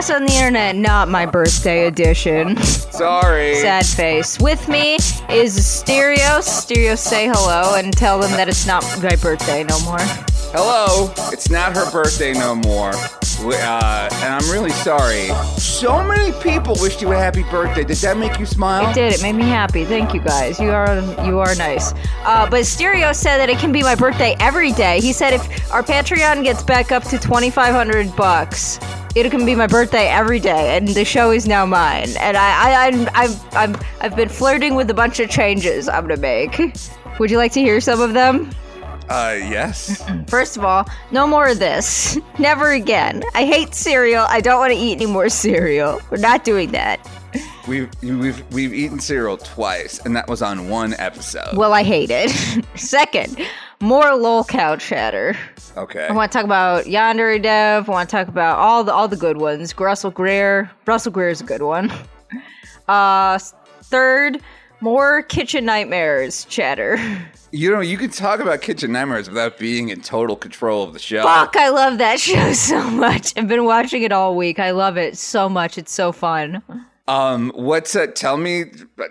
podcast on the internet, not my birthday edition. Sorry. Sad face. With me is Stereo. Stereo, say hello and tell them that it's not my birthday no more. Hello. It's not her birthday no more. Uh, and I'm really sorry. So many people wished you a happy birthday. Did that make you smile? It did. It made me happy. Thank you guys. You are you are nice. Uh, but Stereo said that it can be my birthday every day. He said if our Patreon gets back up to twenty five hundred bucks, it can be my birthday every day, and the show is now mine. And I I I'm, I've I'm, I've been flirting with a bunch of changes I'm gonna make. Would you like to hear some of them? Uh, yes. First of all, no more of this. Never again. I hate cereal. I don't want to eat any more cereal. We're not doing that. we've we've we've eaten cereal twice, and that was on one episode. Well, I hate it. Second, more lol cow chatter. okay. I want to talk about Yandere Dev. I want to talk about all the all the good ones. Russell Greer. Russell Greer is a good one. Uh, third, more kitchen nightmares chatter. You know, you can talk about Kitchen Nightmares without being in total control of the show. Fuck, I love that show so much. I've been watching it all week. I love it so much. It's so fun. Um, what's uh, tell me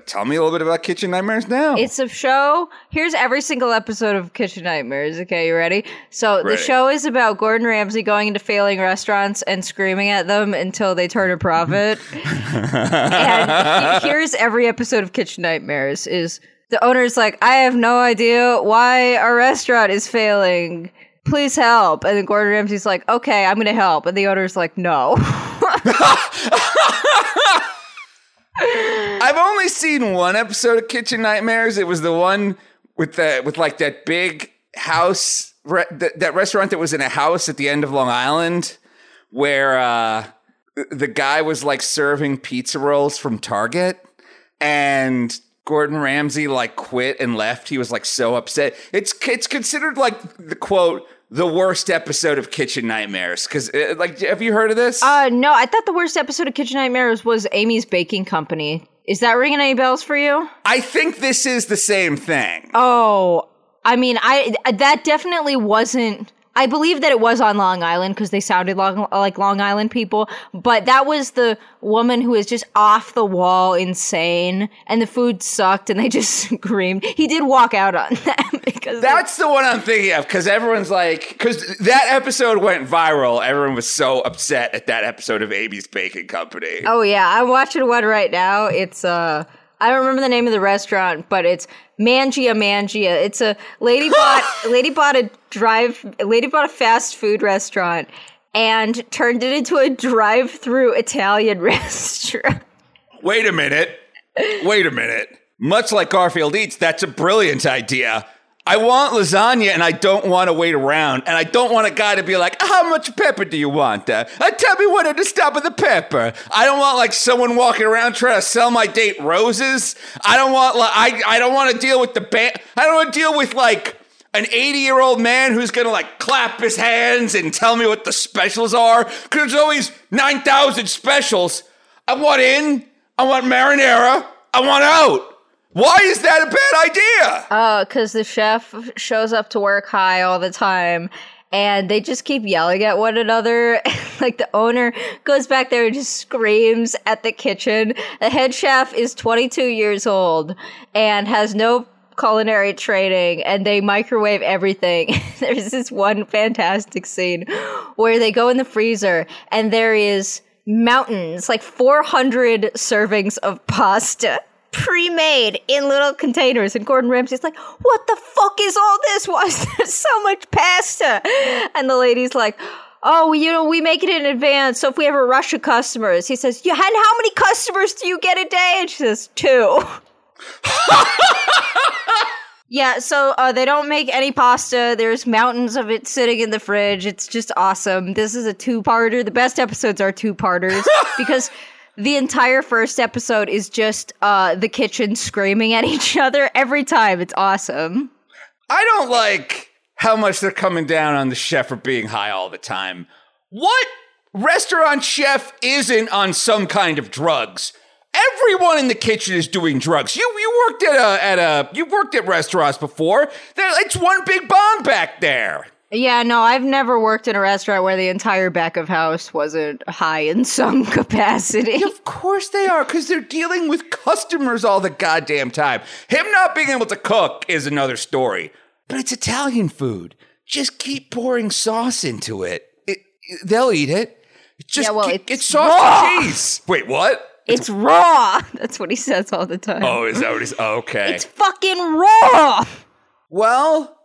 tell me a little bit about Kitchen Nightmares now. It's a show. Here's every single episode of Kitchen Nightmares. Okay, you ready? So the show is about Gordon Ramsay going into failing restaurants and screaming at them until they turn a profit. and here's every episode of Kitchen Nightmares is the owner's like, I have no idea why our restaurant is failing. Please help. And then Gordon Ramsay's like, okay, I'm gonna help. And the owner's like, no. I've only seen one episode of Kitchen Nightmares. It was the one with the with like that big house, re- that, that restaurant that was in a house at the end of Long Island, where uh, the guy was like serving pizza rolls from Target, and Gordon Ramsay like quit and left. He was like so upset. It's it's considered like the quote the worst episode of Kitchen Nightmares because like have you heard of this? Uh, no, I thought the worst episode of Kitchen Nightmares was Amy's Baking Company. Is that ringing any bells for you? I think this is the same thing. Oh, I mean, I that definitely wasn't. I believe that it was on Long Island because they sounded long, like Long Island people, but that was the woman who was just off the wall insane, and the food sucked, and they just screamed. He did walk out on them because That's the one I'm thinking of because everyone's like, because that episode went viral. Everyone was so upset at that episode of Amy's Baking Company. Oh yeah, I'm watching one right now. It's uh I don't remember the name of the restaurant, but it's Mangia Mangia. It's a lady bought lady bought a drive lady bought a fast food restaurant and turned it into a drive-through Italian restaurant. Wait a minute. Wait a minute. Much like Garfield Eats, that's a brilliant idea. I want lasagna and I don't want to wait around. And I don't want a guy to be like, how much pepper do you want? Uh, tell me when to stop with the pepper. I don't want like someone walking around trying to sell my date roses. I don't want like, I, I don't want to deal with the band. I don't want to deal with like an 80 year old man who's gonna like clap his hands and tell me what the specials are. Cause there's always 9,000 specials. I want in. I want marinara. I want out. Why is that a bad idea? Uh, cause the chef shows up to work high all the time. And they just keep yelling at one another. like the owner goes back there and just screams at the kitchen. The head chef is 22 years old and has no culinary training and they microwave everything. There's this one fantastic scene where they go in the freezer and there is mountains, like 400 servings of pasta pre-made in little containers and Gordon Ramsay's like, "What the fuck is all this? Why is there so much pasta?" And the lady's like, "Oh, you know, we make it in advance. So if we ever rush a customers," he says, "You and how many customers do you get a day?" And she says, two. Yeah, so uh, they don't make any pasta. There's mountains of it sitting in the fridge. It's just awesome. This is a two-parter. The best episodes are two-parters because the entire first episode is just uh, the kitchen screaming at each other every time. It's awesome. I don't like how much they're coming down on the chef for being high all the time. What restaurant chef isn't on some kind of drugs? Everyone in the kitchen is doing drugs. You you worked at a at a you worked at restaurants before. It's one big bong back there. Yeah, no, I've never worked in a restaurant where the entire back of house wasn't high in some capacity. Of course they are, because they're dealing with customers all the goddamn time. Him not being able to cook is another story, but it's Italian food. Just keep pouring sauce into it. it they'll eat it. Just Yeah, well, keep- it's it's sauce raw. and cheese. Wait, what? It's raw. That's what he says all the time. Oh, is that what he's? Oh, okay. It's fucking raw. Well,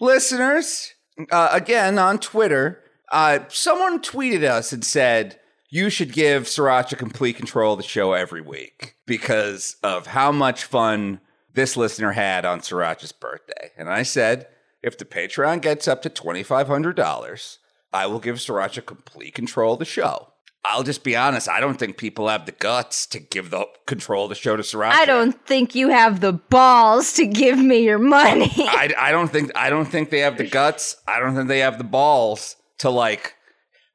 listeners, uh, again on Twitter, uh, someone tweeted us and said you should give Sirancha complete control of the show every week because of how much fun this listener had on Sirancha's birthday. And I said, if the Patreon gets up to $2,500, I will give Sirancha complete control of the show. I'll just be honest, I don't think people have the guts to give the control of the show to Sirancha. I don't think you have the balls to give me your money. I, I don't think I don't think they have the guts. I don't think they have the balls to like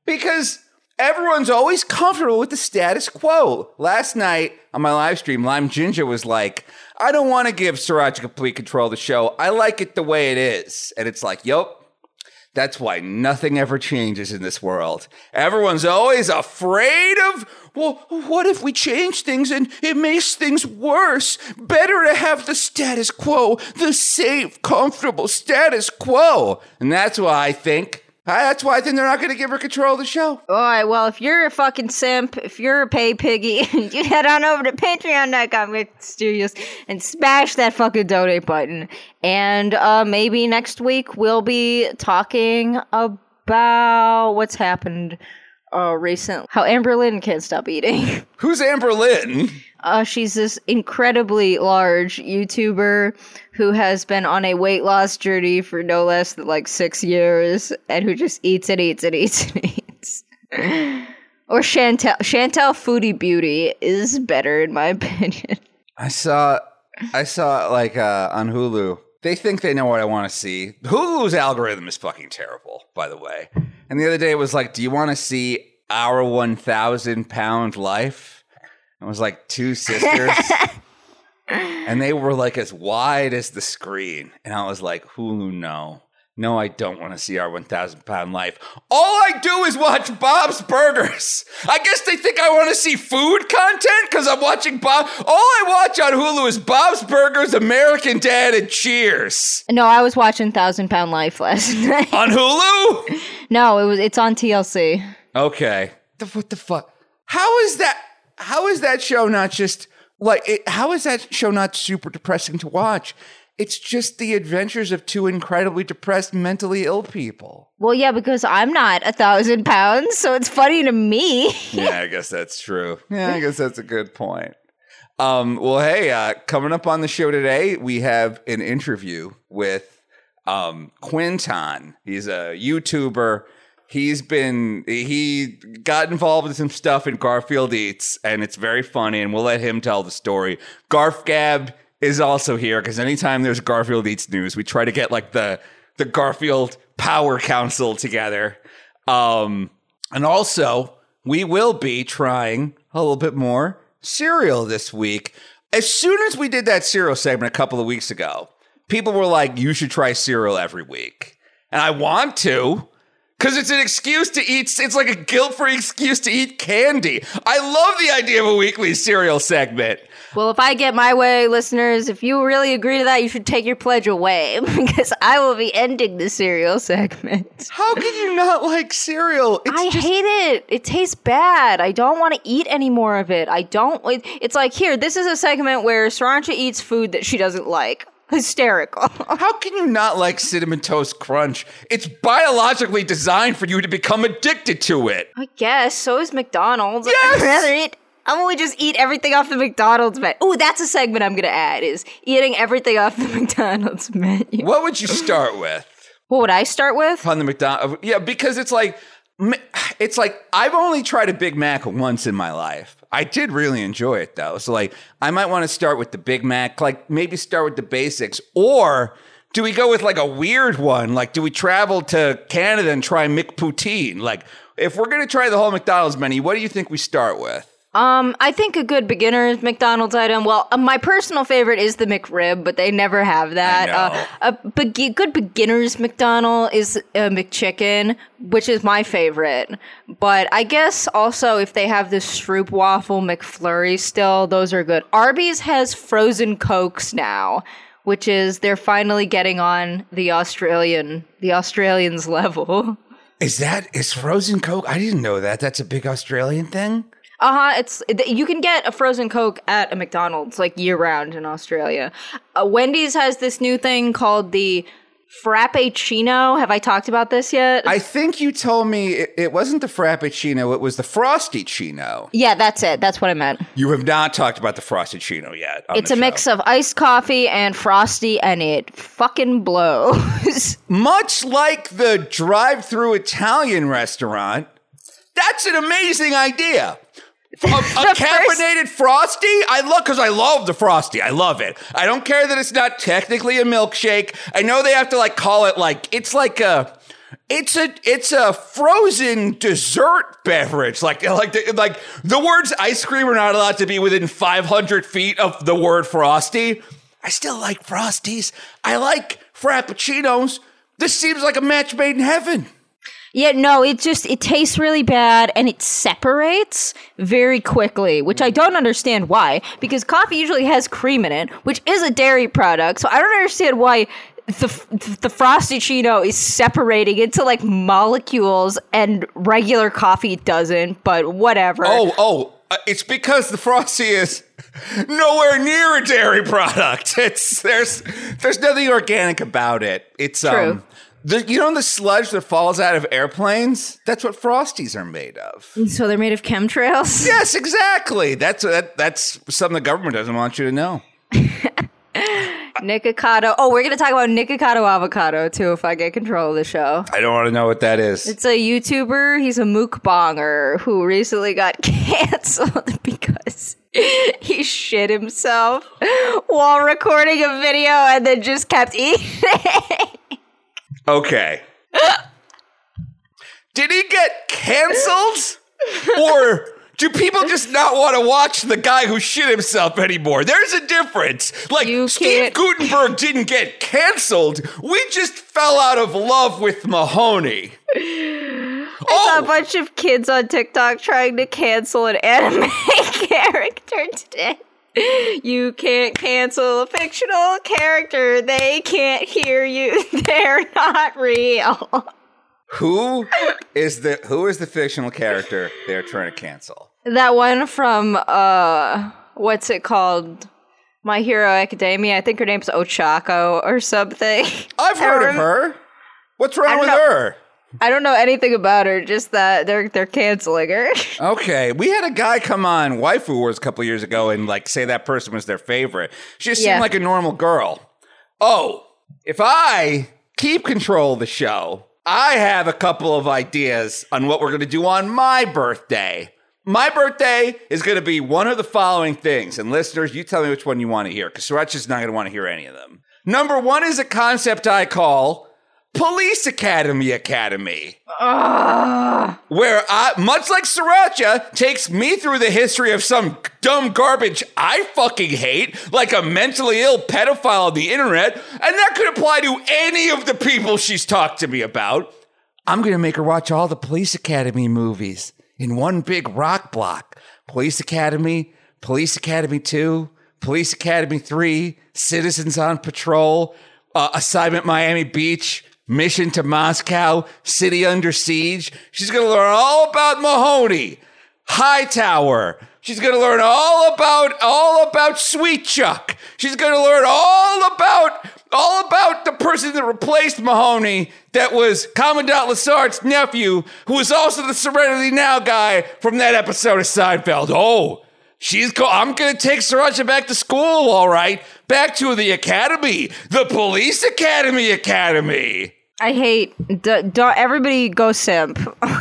because everyone's always comfortable with the status quo. Last night on my live stream, Lime Ginger was like, "I don't want to give Sirancha complete control of the show. I like it the way it is." And it's like, "Yup, that's why nothing ever changes in this world. Everyone's always afraid of, well, what if we change things and it makes things worse? Better to have the status quo, the safe, comfortable status quo. And that's why I think, that's why I think they're not going to give her control of the show. All right, well, if you're a fucking simp, if you're a pay piggy, you head on over to patreon.com studios and smash that fucking donate button. And uh, maybe next week we'll be talking about what's happened uh, recently. How Amber Lynn can't stop eating. Who's Amber Lynn? Uh, she's this incredibly large YouTuber who has been on a weight loss journey for no less than like six years and who just eats and eats and eats and eats. or Chantal. Chantal Foodie Beauty is better in my opinion. I saw, I saw like uh, on Hulu. They think they know what I want to see. Hulu's algorithm is fucking terrible, by the way. And the other day it was like, "Do you want to see our one thousand pound life?" It was like two sisters, and they were like as wide as the screen. And I was like, "Hulu, no." No, I don't want to see our 1,000 pound life. All I do is watch Bob's Burgers. I guess they think I want to see food content because I'm watching Bob. All I watch on Hulu is Bob's Burgers, American Dad, and Cheers. No, I was watching Thousand Pound Life last night. On Hulu? no, it was it's on TLC. Okay. The, what the fuck? How is that? How is that show not just like? It, how is that show not super depressing to watch? It's just the adventures of two incredibly depressed, mentally ill people. Well, yeah, because I'm not a thousand pounds, so it's funny to me. yeah, I guess that's true. Yeah, I guess that's a good point. Um, well, hey, uh, coming up on the show today, we have an interview with um, Quinton. He's a YouTuber. He's been he got involved in some stuff in Garfield Eats, and it's very funny. And we'll let him tell the story. Garf Gab is also here because anytime there's Garfield Eats news, we try to get like the the Garfield Power Council together. Um, and also, we will be trying a little bit more cereal this week. As soon as we did that cereal segment a couple of weeks ago, people were like, you should try cereal every week. And I want to. Because it's an excuse to eat, it's like a guilt free excuse to eat candy. I love the idea of a weekly cereal segment. Well, if I get my way, listeners, if you really agree to that, you should take your pledge away because I will be ending the cereal segment. How can you not like cereal? It's I just, hate it. It tastes bad. I don't want to eat any more of it. I don't. it- It's like here. This is a segment where Sirancha eats food that she doesn't like. Hysterical. How can you not like Cinnamon Toast Crunch? It's biologically designed for you to become addicted to it. I guess so is McDonald's. Yes! I'd rather eat. I'm only just eat everything off the McDonald's menu. Oh, that's a segment I'm gonna add. Is eating everything off the McDonald's menu. What would you start with What would I start with? on the McDonald's? Uh, yeah, because it's like, it's like I've only tried a Big Mac once in my life. I did really enjoy it though. So like, I might want to start with the Big Mac. Like maybe start with the basics, or do we go with like a weird one? Like, do we travel to Canada and try McPoutine? Like, if we're gonna try the whole McDonald's menu, what do you think we start with? Um, I think a good beginner's McDonald's item. Well, uh, my personal favorite is the McRib, but they never have that. Uh, a be- good beginner's McDonald is a McChicken, which is my favorite. But I guess also if they have the Stroopwafel McFlurry still, those are good. Arby's has frozen cokes now, which is they're finally getting on the Australian the Australians level. Is that is frozen Coke? I didn't know that. That's a big Australian thing. Uh huh. It's you can get a frozen Coke at a McDonald's like year round in Australia. Uh, Wendy's has this new thing called the Frappuccino. Have I talked about this yet? I think you told me it, it wasn't the Frappuccino, it was the Frosty-ccino. yeah, that's it. That's what I meant. You have not talked about the Frosty-ccino yet. It's a mix of iced coffee and frosty, and it fucking blows. Much like the drive through Italian restaurant, that's an amazing idea. A, a first- frosty? I love because I love the frosty. I love it. I don't care that it's not technically a milkshake. I know they have to like call it like it's like a it's a it's a frozen dessert beverage. Like like the, like the words ice cream are not allowed to be within 500 feet of the word frosty. I still like frosties. I like frappuccinos. This seems like a match made in heaven. Yeah, no, it just it tastes really bad, and it separates very quickly, which I don't understand why. Because coffee usually has cream in it, which is a dairy product, so I don't understand why. The, the Frosty-ccino is separating into like molecules and regular coffee doesn't, but whatever. Oh, oh, uh, it's because the frosty is nowhere near a dairy product. It's there's there's nothing organic about it. It's True. um the, you know the sludge that falls out of airplanes? That's what frosties are made of. So they're made of chemtrails? Yes, exactly. That's that, that's something the government doesn't want you to know. Nikocado. Oh, we're going to talk about Nikocado avocado too if I get control of the show. I don't want to know what that is. It's a YouTuber. He's a mukbanger who recently got canceled because he shit himself while recording a video and then just kept eating. Okay. Did he get canceled? or do people just not want to watch the guy who shit himself anymore? There's a difference. Like, You Steve can't- Guttenberg didn't get canceled. We just fell out of love with Mahoney. a Oh, bunch of kids on TikTok trying to cancel an anime character today. You can't cancel a fictional character. They can't hear you. They're not real. who is the who is the fictional character they're trying to cancel? That one from uh what's it called? My Hero Academia. I think her name's Ochako or something. I've heard of her. What's wrong with know. her? I don't know anything about her, just that they're they're canceling her. Okay, we had a guy come on Waifu Wars a couple years ago and like say that person was their favorite. She just Yeah. seemed like a normal girl. Oh, if I keep control of the show, I have a couple of ideas on what we're going to do on my birthday. My birthday is going to be one of the following things, and listeners, you tell me which one you want to hear because Sirancha is not going to want to hear any of them. Number one is a concept I call Police Academy Academy where I, much like Sirancha, takes me through the history of some dumb garbage I fucking hate, like a mentally ill pedophile on the internet, and that could apply to any of the people she's talked to me about. I'm gonna make her watch all the Police Academy movies in one big rock block. Police Academy, Police Academy 2, Police Academy 3, Citizens on Patrol, uh, Assignment Miami Beach, Mission to Moscow, City Under Siege. She's gonna learn all about Mahoney, Hightower. She's gonna learn all about all about Sweet Chuck. She's gonna learn all about all about the person that replaced Mahoney, that was Commandant Lassard's nephew, who was also the Serenity Now guy from that episode of Seinfeld. Oh, she's go. I'm gonna take Sirancha back to school. All right, back to the academy, the Police Academy Academy. I hate. D- don't everybody go simp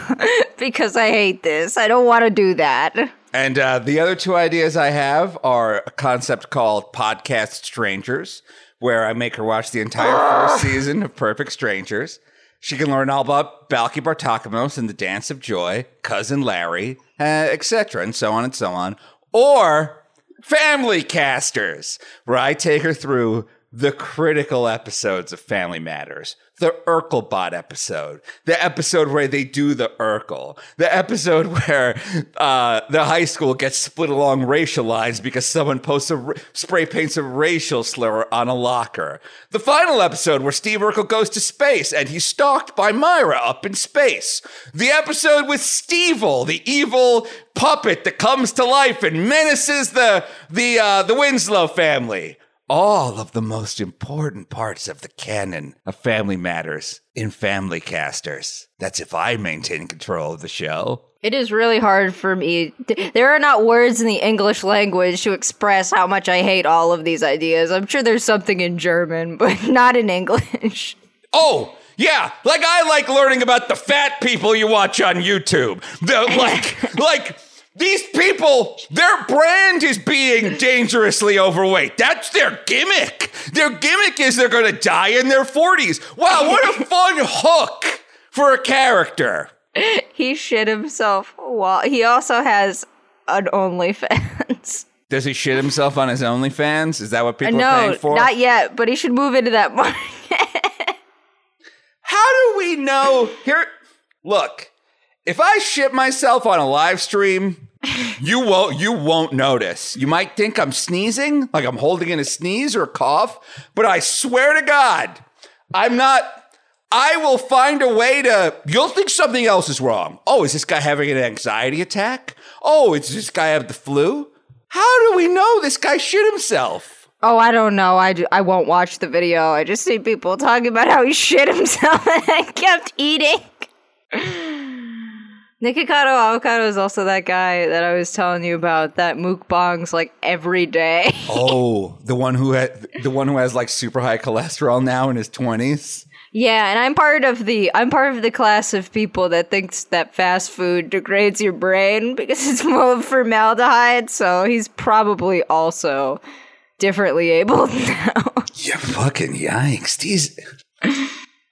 because I hate this. I don't want to do that. And uh, the other two ideas I have are a concept called Podcast Strangers, where I make her watch the entire first season of Perfect Strangers. She can learn all about Balki Bartokomous and the Dance of Joy, Cousin Larry, uh, etc., and so on and so on. Or Family Casters, where I take her through the critical episodes of Family Matters. The Urkelbot episode, the episode where they do the Urkel, the episode where uh, the high school gets split along racial lines because someone posts a spray paints a racial slur on a locker. The final episode where Steve Urkel goes to space and he's stalked by Myra up in space. The episode with Stevel, the evil puppet that comes to life and menaces the the uh, the Winslow family all of the most important parts of the canon of Family Matters in Family Casters. That's if I maintain control of the show. It is really hard for me. There are not words in the English language to express how much I hate all of these ideas. I'm sure there's something in German, but not in English. Oh, yeah, like I like learning about the fat people you watch on YouTube. The like like these people, their brand is being dangerously overweight. That's their gimmick. Their gimmick is they're going to die in their 40s. Wow, what a fun hook for a character. He shit himself. Well, he also has an OnlyFans. Does he shit himself on his OnlyFans? Is that what people no, are paying for? not yet, but he should move into that market. How do we know? Here, look, if I shit myself on a live stream, you won't you won't notice. You might think I'm sneezing, like I'm holding in a sneeze or a cough, but I swear to God, I'm not I will find a way to you'll think something else is wrong. Oh, is this guy having an anxiety attack? Oh, is this guy have the flu? How do we know this guy shit himself? Oh, I don't know. I, I won't watch the video. I just see people talking about how he shit himself and kept eating. Nikocado Avocado is also that guy that I was telling you about that mukbangs like every day. oh, the one who had the one who has like super high cholesterol now in his twenties. Yeah, and I'm part of the I'm part of the class of people that thinks that fast food degrades your brain because it's full of formaldehyde. So he's probably also differently able now. yeah, fucking yikes! These.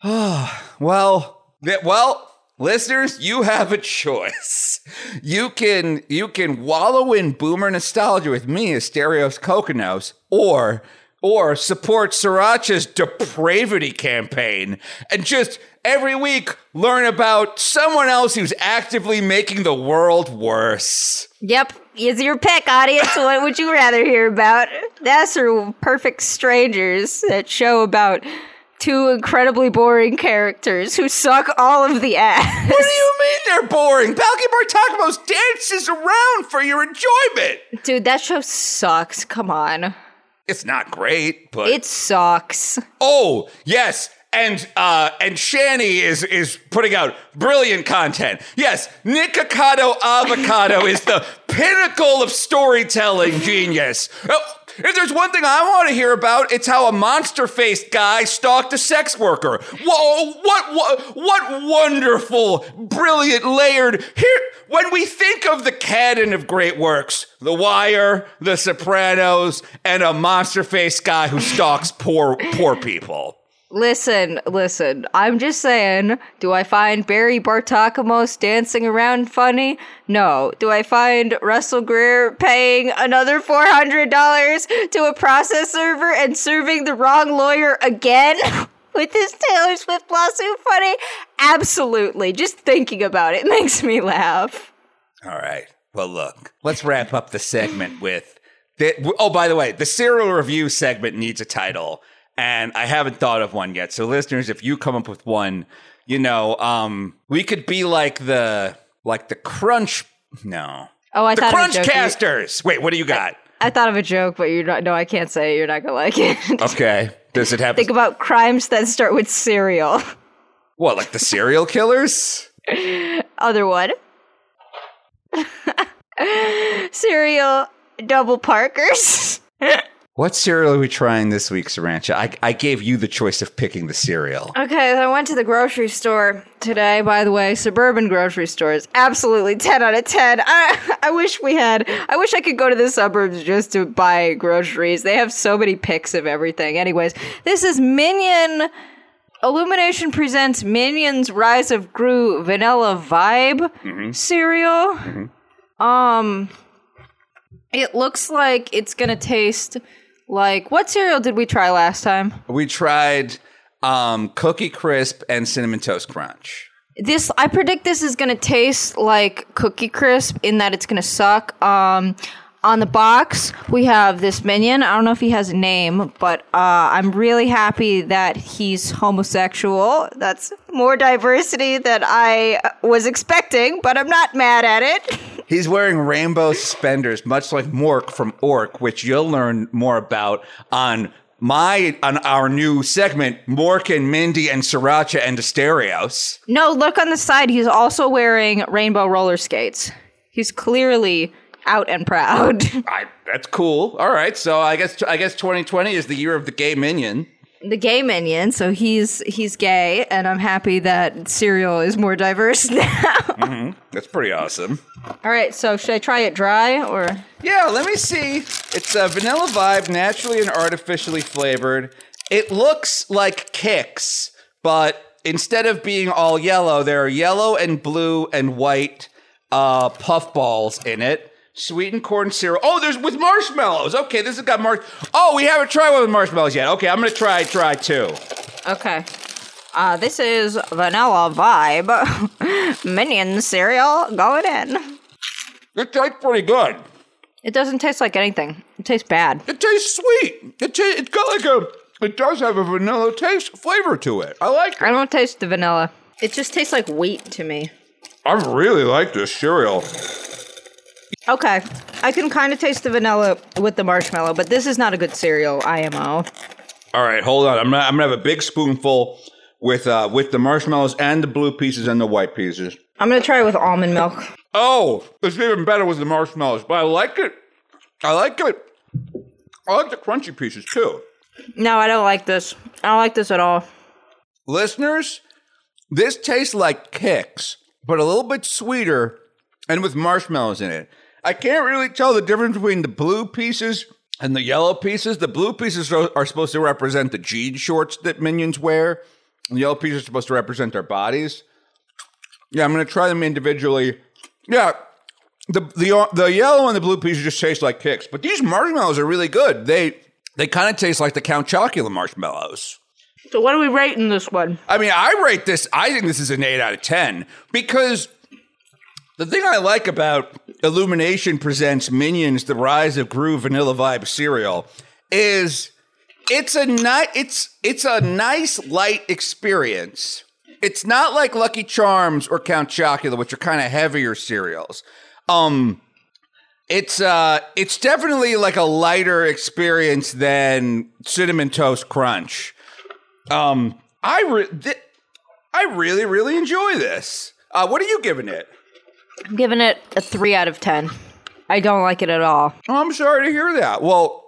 Oh well, well Listeners, you have a choice. You can you can wallow in boomer nostalgia with me, Asterios Kokkinos, or or support Sirancha's depravity campaign and just every week learn about someone else who's actively making the world worse. Yep, is your pick, audience. what would you rather hear about? That's or Perfect Strangers, that show about two incredibly boring characters who suck all of the ass. What do you mean they're boring? Balki Bartokomous dances around for your enjoyment. Dude, that show sucks. Come on. It's not great, but it sucks. Oh, yes. And uh, and Shanny is is putting out brilliant content. Yes, Nikocado Avocado is the pinnacle of storytelling genius. Oh, if there's one thing I want to hear about, it's how a monster faced guy stalked a sex worker. Whoa, what, what, what wonderful, brilliant, layered. Here, when we think of the canon of great works, The Wire, The Sopranos, and a monster faced guy who stalks poor, poor people. Listen, listen. I'm just saying, do I find Barry Bartokomous dancing around funny? No. Do I find Russell Greer paying another $400 to a process server and serving the wrong lawyer again? with this Taylor Swift lawsuit funny? Absolutely. Just thinking about it makes me laugh. All right. Well, look, let's wrap up the segment with. The, oh, by the way, the serial review segment needs a title and I haven't thought of one yet. So listeners, if you come up with one, you know, um, we could be like the like the crunch. No. Oh, I the thought crunch casters. Wait, what do you got? I, I, thought of a joke, but you're not. No, I can't say. It. You're not gonna like it. okay. Does it have? Think about crimes that start with cereal. What, like the serial killers? Other one. Cereal double Parkers. What cereal are we trying this week, Sirancha? I, I gave you the choice of picking the cereal. Okay, I went to the grocery store today, by the way. Suburban grocery stores. Absolutely 10 out of 10. I, I wish we had, I wish I could go to the suburbs just to buy groceries. They have so many picks of everything. Anyways, this is Minion Illumination presents Minions Rise of Gru Vanilla Vibe cereal. Um it looks like it's going to taste like what cereal did we try last time? We tried um, Cookie Crisp and Cinnamon Toast Crunch. This I predict this is gonna taste like Cookie Crisp in that it's gonna suck. Um, on the box we have this minion. I don't know if he has a name, but uh, I'm really happy that he's homosexual. That's more diversity than I was expecting, but I'm not mad at it. He's wearing rainbow suspenders, much like Mork from Ork, which you'll learn more about on my on our new segment, Mork and Mindy and Sirancha and Asterios. No, look on the side. He's also wearing rainbow roller skates. He's clearly out and proud. I, that's cool. All right, so I guess I guess 2020 is the year of the gay minion. The gay minion, so he's he's gay, and I'm happy that cereal is more diverse now. That's pretty awesome. All right, so should I try it dry or? Yeah, let me see. It's a vanilla vibe, naturally and artificially flavored. It looks like Kix, but instead of being all yellow, there are yellow and blue and white uh, puff balls in it. Sweetened corn syrup. Oh, there's with marshmallows. Okay, this has got marsh. Oh, we haven't tried one with marshmallows yet. Okay, I'm gonna try try two. Okay. Uh, this is vanilla vibe minion cereal going in. It tastes pretty good. It doesn't taste like anything. It tastes bad. It tastes sweet. It ta- it's got like a. It does have a vanilla taste flavor to it. I like It. I don't taste the vanilla. It just tastes like wheat to me. I really like this cereal. Okay. I can kind of taste the vanilla with the marshmallow, but this is not a good cereal, IMO. All right, hold on. I'm gonna, I'm gonna have a big spoonful with uh with the marshmallows and the blue pieces and the white pieces. I'm gonna try it with almond milk. Oh, it's even better with the marshmallows, but I like it. I like it. I like the crunchy pieces too. No, I don't like this. I don't like this at all. Listeners, this tastes like Kix, but a little bit sweeter and with marshmallows in it. I can't really tell the difference between the blue pieces and the yellow pieces. The blue pieces are, are supposed to represent the jean shorts that minions wear, and the yellow pieces are supposed to represent their bodies. Yeah, I'm gonna try them individually. Yeah, the the the yellow and the blue pieces just taste like Kix, but these marshmallows are really good. They they kind of taste like the Count Chocula marshmallows. So what are we rating this one? I mean, I rate this, I think this is an 8 out of 10 because the thing I like about Illumination Presents Minions The Rise of Gru Vanilla Vibe cereal is it's a ni- it's it's a nice light experience. It's not like Lucky Charms or Count Chocula, which are kind of heavier cereals. Um it's uh it's definitely like a lighter experience than Cinnamon Toast Crunch. Um, I re- th- I really really enjoy this. Uh, what are you giving it? I'm giving it a three out of ten. I don't like it at all. I'm sorry to hear that. Well,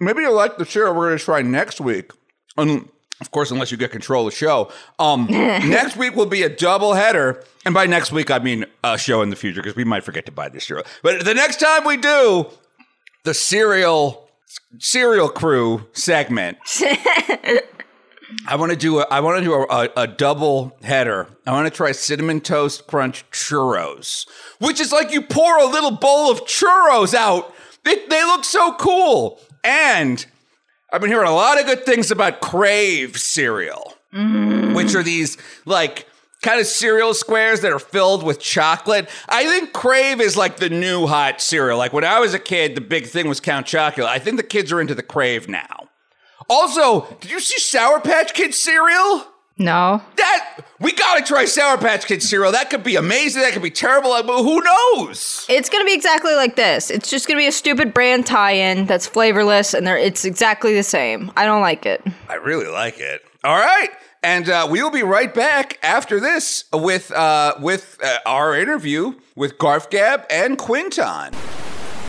maybe you'll like the cereal we're going to try next week. And of course, unless you get control of the show. Um, next week will be a double header. And by next week, I mean a show in the future because we might forget to buy this cereal. But the next time we do the cereal cereal crew segment, I want to do a I want to do a, a, a double header. I want to try cinnamon toast crunch churros, which is like you pour a little bowl of churros out. They, they look so cool. And I've been hearing a lot of good things about Crave cereal, mm. which are these like kind of cereal squares that are filled with chocolate. I think Crave is like the new hot cereal. Like when I was a kid, the big thing was Count Chocula. I think the kids are into the Crave now. Also, did you see Sour Patch Kid cereal? No. That we gotta try Sour Patch Kid cereal. That could be amazing. That could be terrible. But who knows? It's gonna be exactly like this. It's just gonna be a stupid brand tie-in that's flavorless, and it's exactly the same. I don't like it. I really like it. All right, and uh, we will be right back after this with uh, with uh, our interview with Garf Gab and Quinton.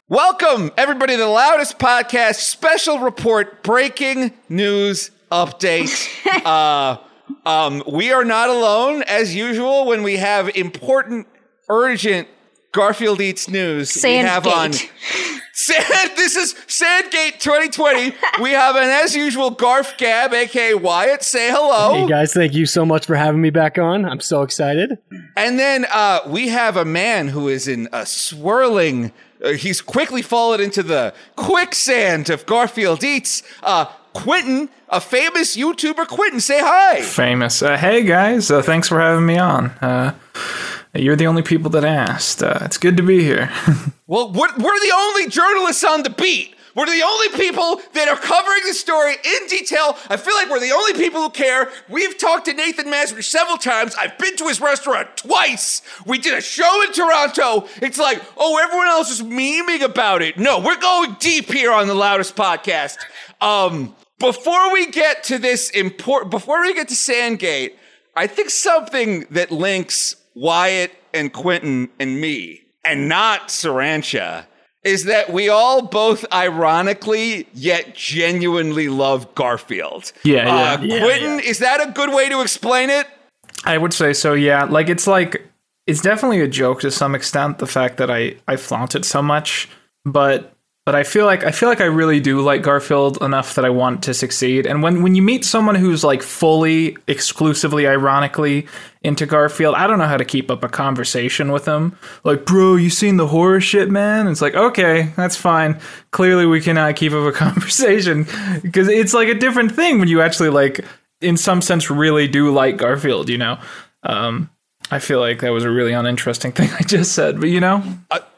Welcome, everybody, to the loudest podcast special report breaking news update. uh, um, we are not alone, as usual, when we have important, urgent Garfield Eats news. We have on Sandgate. Sand, this is Sandgate 2020. We have an, as usual, Garf Gab, aka Wyatt. Say hello. Hey guys, thank you so much for having me back on. I'm so excited. And then uh, we have a man who is in a swirling. Uh, he's quickly fallen into the quicksand of Garfield Eats. Uh, Quinton, a famous YouTuber. Quinton, say hi. Famous. Uh, hey guys, uh, thanks for having me on. Uh, you're the only people that asked. Uh, it's good to be here. well, we're, we're the only journalists on the beat. We're the only people that are covering the story in detail. I feel like we're the only people who care. We've talked to Nathen Mazri several times. I've been to his restaurant twice. We did a show in Toronto. It's like, oh, everyone else is memeing about it. No, we're going deep here on the loudest podcast. Um, before we get to this important, before we get to Sandgate, I think something that links Wyatt and Quinton and me, and not Sirancha, is that we all both ironically yet genuinely love Garfield. Yeah. Uh, yeah Quinton, yeah. is that a good way to explain it? I would say so. Yeah, like it's like it's definitely a joke to some extent. The fact that I I flaunt it so much, but but I feel like I feel like I really do like Garfield enough that I want to succeed. And when when you meet someone who's like fully exclusively ironically into Garfield, I don't know how to keep up a conversation with them. Like, bro, you seen the horror shit, man? It's like, okay, that's fine. Clearly, we cannot keep up a conversation because it's like a different thing when you actually like, in some sense, really do like Garfield. You know, um, I feel like that was a really uninteresting thing I just said, but you know.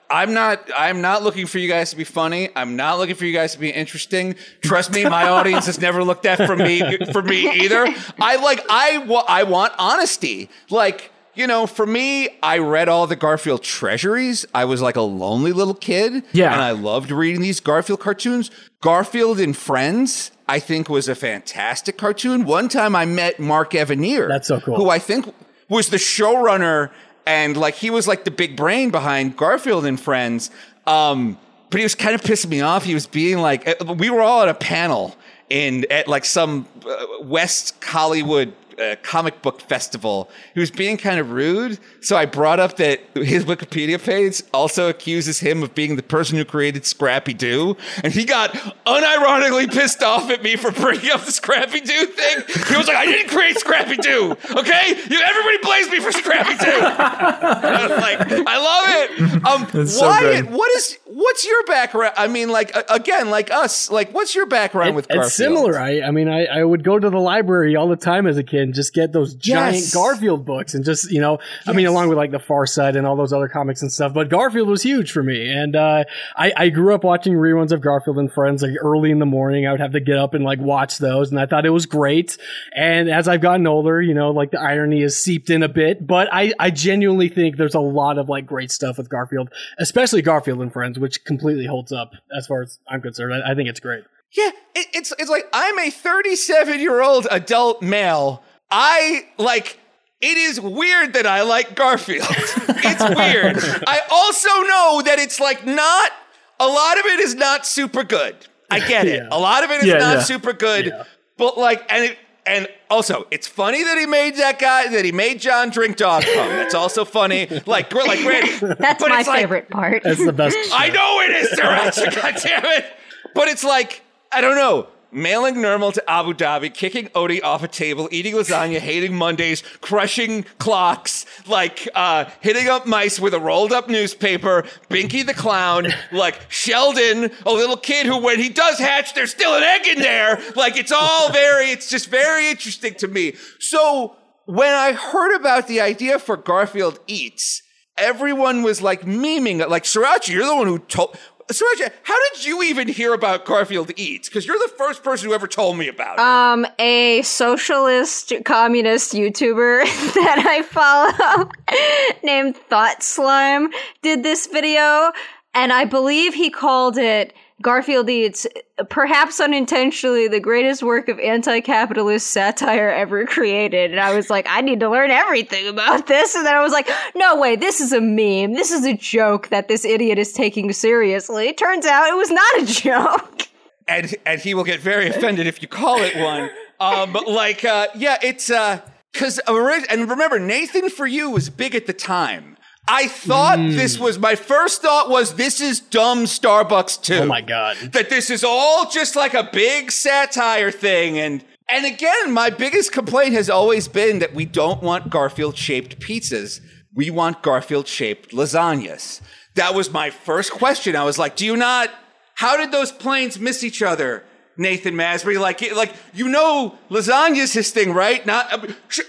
I'm not. I'm not looking for you guys to be funny. I'm not looking for you guys to be interesting. Trust me, my audience has never looked at for me for me either. I like. I I want honesty. Like you know, for me, I read all the Garfield treasuries. I was like a lonely little kid. Yeah, and I loved reading these Garfield cartoons. Garfield and Friends. I think was a fantastic cartoon. One time I met Mark Evanier. That's so cool. Who I think was the showrunner and like he was like the big brain behind Garfield and Friends. Um, but he was kind of pissing me off. He was being like, uh, we were all at a panel in at like some uh, West Hollywood uh, comic book festival. He was being kind of rude. So I brought up that his Wikipedia page also accuses him of being the person who created Scrappy Doo. And he got unironically pissed off at me for bringing up the Scrappy Doo thing. He was like, I didn't create Scrappy Doo. Okay? You, everybody blames me for Scrappy Doo. I was like, I love it. Um, so Wyatt, good. what is, what's your background? I mean, like, again, like us, like, what's your background It- with Garfield? it's similar. I, I mean, I, I would go to the library all the time as a kid and just get those giant Yes. Garfield books and just, you know, I mean, along with like the Far Side and all those other comics and stuff. But Garfield was huge for me. And uh, I, I grew up watching reruns of Garfield and Friends like early in the morning. I would have to get up and like watch those. And I thought it was great. And as I've gotten older, you know, like the irony has seeped in a bit. But I, I genuinely think there's a lot of like great stuff with Garfield, especially Garfield and Friends, which completely holds up as far as I'm concerned. I, I think it's great. Yeah, it, it's it's like I'm a 37 year old adult male. I like. It is weird that I like Garfield. it's weird. I also know that it's like not a lot of it is not super good. I get it. Yeah. A lot of it is Yeah, not yeah. super good. Yeah. But like, and it, and also, it's funny that he made that guy that he made John drink dog cum. That's also funny. Like, we're like, granted, That's but my it's like- favorite part. That's the best. I know it is, Sirancha, God damn it. But it's like, I don't know. Mailing Nermal to Abu Dhabi, kicking Odie off a table, eating lasagna, hating Mondays, crushing clocks, like uh, hitting up mice with a rolled up newspaper, Binky the clown, like Sheldon, a little kid who, when he does hatch, there's still an egg in there. Like it's all very, it's just very interesting to me. So when I heard about the idea for Garfield Eats, everyone was like memeing it. Like, Sirancha, you're the one who told. Sirancha, how did you even hear about Garfield Eats? Because you're the first person who ever told me about it. Um, a socialist communist YouTuber that I follow named Thought Slime did this video, and I believe he called it Garfield Eats, perhaps unintentionally, the greatest work of anti capitalist satire ever created. And I was like, I need to learn everything about this. And then I was like, no way, this is a meme. This is a joke that this idiot is taking seriously. Turns out it was not a joke. and and he will get very offended if you call it one. Um, like, uh, yeah, it's uh, because and remember, Nathan for you was big at the time. I thought this hmm. was my first thought was this is dumb Starbucks too. Oh my god. That this is all just like a big satire thing and and again, my biggest complaint has always been that we don't want Garfield shaped pizzas. We want Garfield shaped lasagnas. That was my first question. I was like, do you not how did those planes miss each other? Nathan Masbury, like, like you know, lasagna's his thing, right? Not uh,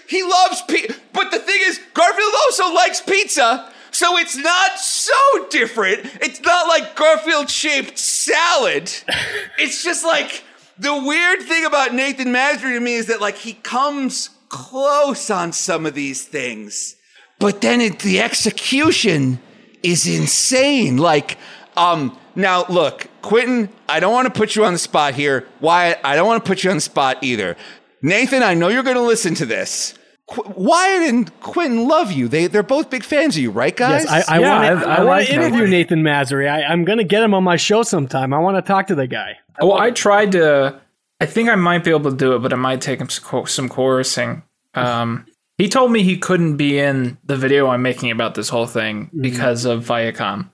he loves pizza, but the thing is, Garfield also likes pizza, so it's not so different. It's not like Garfield shaped salad. it's just like the weird thing about Nathan Masbury to me is that like he comes close on some of these things, but then it, the execution is insane. Like, um, now look, Quinton, I don't want to put you on the spot here. Wyatt, I don't want to put you on the spot either. Nathan, I know you're going to listen to this. Qu- Wyatt and Quinton love you. They they're both big fans of you, right, guys? Yes, I, I Yeah, want to I- I I, like to him. interview Nathen Mazri. I, I'm going to get him on my show sometime. I want to talk to the guy. Well, I tried to. I think I might be able to do it, but it might take him some co- some coercing. Um, he told me he couldn't be in the video I'm making about this whole thing because of Viacom.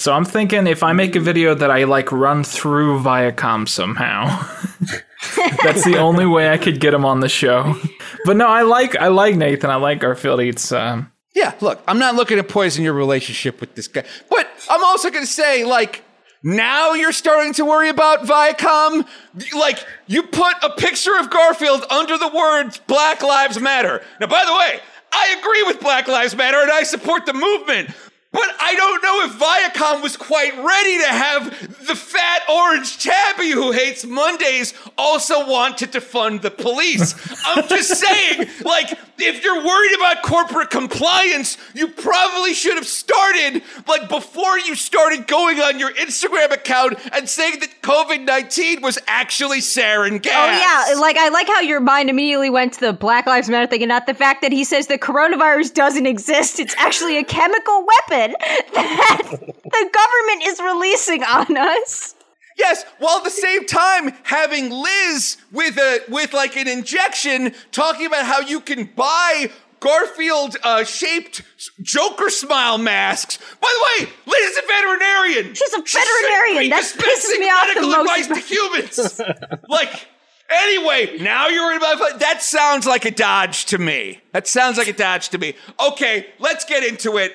So I'm thinking if I make a video that I like run through Viacom somehow, that's the only way I could get him on the show. But no, I like I like Nathan. I like Garfield eats. Um, Yeah, look, I'm not looking to poison your relationship with this guy, but I'm also going to say, like, now you're starting to worry about Viacom. Like, you put a picture of Garfield under the words Black Lives Matter. Now, by the way, I agree with Black Lives Matter and I support the movement. But I don't know if Viacom was quite ready to have the fat orange tabby who hates Mondays also want to defund the police. I'm just saying, like, if you're worried about corporate compliance, you probably should have started, like, before you started going on your Instagram account and saying that COVID 19 was actually sarin gas. Oh yeah, like I like how your mind immediately went to the Black Lives Matter thing, and not the fact that he says the coronavirus doesn't exist. It's actually a chemical weapon that the government is releasing on us. Yes, while at the same time having Liz with a with like an injection talking about how you can buy Garfield uh, shaped Joker smile masks. By the way, Liz is a veterinarian. She's a veterinarian. That pisses me off the medical most advice to humans. like anyway, now you're worried about that. Sounds like a dodge to me. That sounds like a dodge to me. Okay, let's get into it.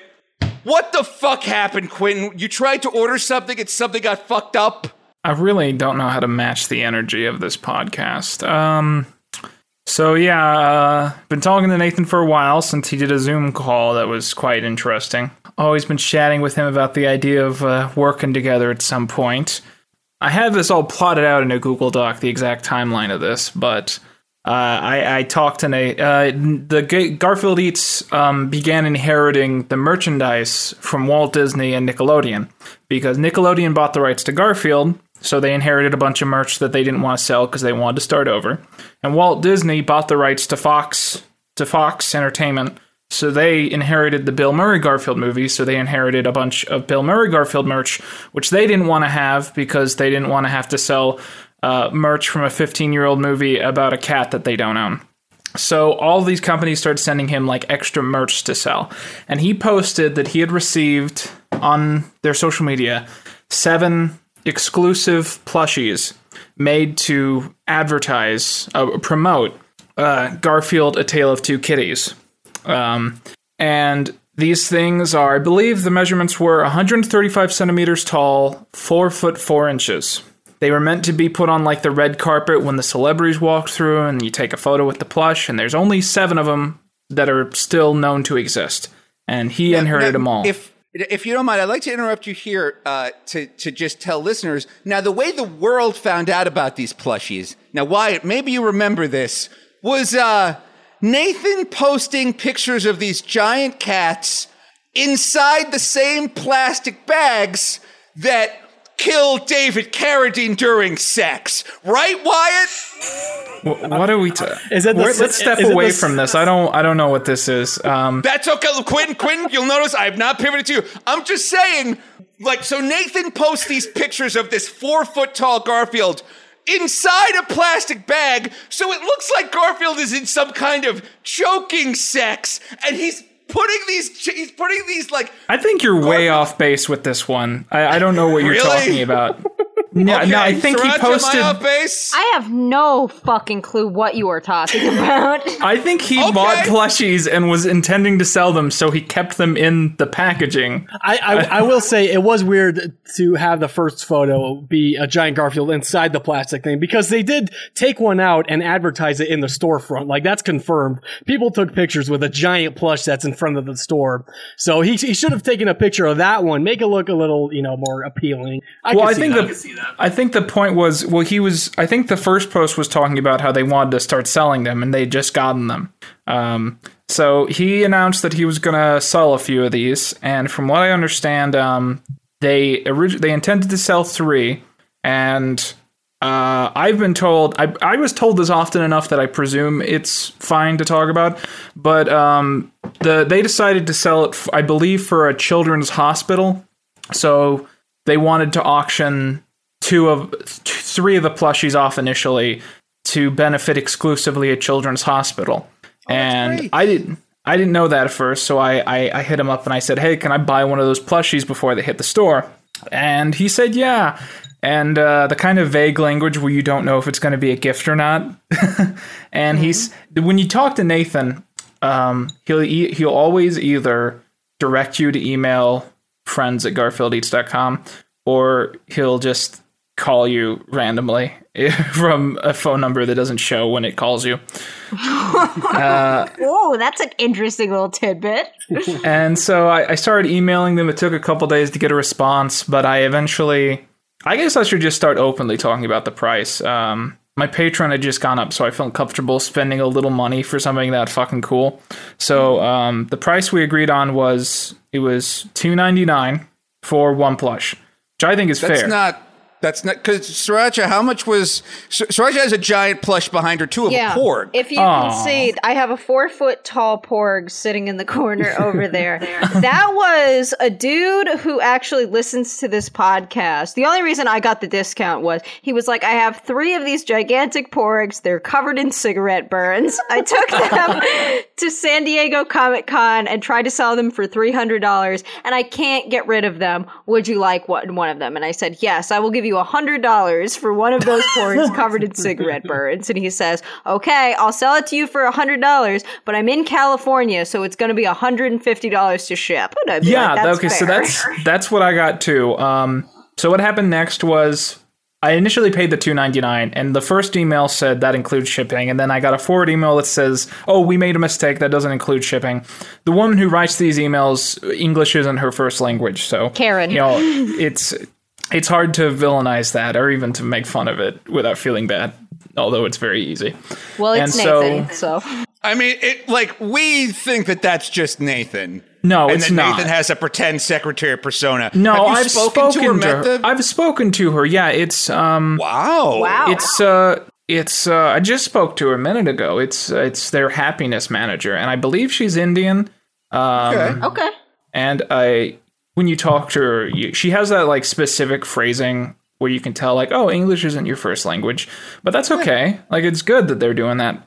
What the fuck happened, Quinton? You tried to order something and something got fucked up. I really don't know how to match the energy of this podcast. Um, so yeah, uh, been talking to Nathan for a while since he did a Zoom call that was quite interesting. Always been chatting with him about the idea of uh, working together at some point. I have this all plotted out in a Google Doc, the exact timeline of this, but uh, I, I talked to Nate. Uh, the Garfield Eats um, began inheriting the merchandise from Walt Disney and Nickelodeon because Nickelodeon bought the rights to Garfield, so they inherited a bunch of merch that they didn't want to sell because they wanted to start over. And Walt Disney bought the rights to Fox to Fox Entertainment, so they inherited the Bill Murray Garfield movie. So they inherited a bunch of Bill Murray Garfield merch, which they didn't want to have because they didn't want to have to sell uh, merch from a 15 year old movie about a cat that they don't own. So all these companies started sending him like extra merch to sell. And he posted that he had received on their social media seven exclusive plushies made to advertise, uh, promote uh, Garfield: A Tale of Two Kitties. Um, and these things are, I believe, the measurements were 135 centimeters tall, four foot four inches. They were meant to be put on like the red carpet when the celebrities walk through, and you take a photo with the plush. And there's only seven of them that are still known to exist. And he inherited Now, them all. If if you don't mind, I'd like to interrupt you here uh, to to just tell listeners now the way the world found out about these plushies. Now, Wyatt, maybe you remember this was uh, Nathan posting pictures of these giant cats inside the same plastic bags that killed David Carradine during sex, right, Wyatt? Wh- what are we? T- Is it the let's step is it away the from this. I don't. I don't know what this is. Um, That's okay. Quinton, Quinton, you'll notice I have not pivoted to you. I'm just saying, like, so Nathan posts these pictures of this four foot tall Garfield inside a plastic bag, so it looks like Garfield is in some kind of choking sex, and he's putting these. He's putting these like. I think you're way off base with this one. I, I don't know what you're Really? talking about. No, Okay, no, I think he Sirancha, am posted. base? I have no fucking clue what you are talking about. I think he Okay. bought plushies and was intending to sell them, so he kept them in the packaging. I, I, I will say it was weird to have the first photo be a giant Garfield inside the plastic thing because they did take one out and advertise it in the storefront. Like that's confirmed. People took pictures with a giant plush that's in front of the store. So he, he should have taken a picture of that one, make it look a little, you know, more appealing. I well, can I see think that. I think the point was well, he was. I think the first post was talking about how they wanted to start selling them, and they would just gotten them. Um, so he announced that he was going to sell a few of these, and from what I understand, um, they orig- they intended to sell three, and uh, I've been told I I was told this often enough that I presume it's fine to talk about, but um, the they decided to sell it, I believe, for a children's hospital. So they wanted to auction two of three of the plushies off initially to benefit exclusively a children's hospital. and. I didn't I didn't know that at first, so I, I I hit him up and I said, "Hey, can I buy one of those plushies before they hit the store?" And he said, "Yeah." And uh, the kind of vague language where you don't know if it's going to be a gift or not. and he's when you talk to Nathan, um, he'll e- he'll always either direct you to email friends at garfieldeats.com or he'll just call you randomly from a phone number that doesn't show when it calls you. oh, that's an interesting little tidbit. And so I, I started emailing them. It took a couple days to get a response, but I eventually, I guess I should just start openly talking about the price. Um, my Patreon had just gone up, so I felt comfortable spending a little money for something that fucking cool. So um, the price we agreed on was it was two ninety nine for one plush, which I think is That's fair. not. That's not because Sirancha. How much was Sr- Sirancha has a giant plush behind her too of a porg. If you Aw. can see, I have a four foot tall porg sitting in the corner over there. that was a dude who actually listens to this podcast. The only reason I got the discount was he was like, I have three of these gigantic porgs. They're covered in cigarette burns. I took them to San Diego Comic Con and tried to sell them for $300 and I can't get rid of them. Would you like one, one of them? And I said, yes, I will give you a $100 for one of those porgs covered in cigarette burns. And he says, okay, I'll sell it to you for a $100, but I'm in California, so it's going to be a $150 to ship. And I'd be yeah like, that's okay so that's that's what i got too um so what happened next was i initially paid the 299 and the first email said that includes shipping and then i got a forward email that says oh we made a mistake that doesn't include shipping the woman who writes these emails english isn't her first language so Karen. you know it's it's hard to villainize that or even to make fun of it without feeling bad although it's very easy well, it's and Nathan, so. I mean, it like we think that that's just Nathan. No, and it's that not. Nathan has a pretend secretary persona. no Have you i've spoken, spoken, to her. to, her i've spoken to her yeah it's um wow. Wow. It's uh it's uh I just spoke to her a minute ago. It's uh, it's their happiness manager and I believe she's Indian. Um Okay. Okay. and I when you talk to her, you, she has that like specific phrasing where you can tell like, "Oh, English isn't your first language." But that's okay. Like it's good that they're doing that.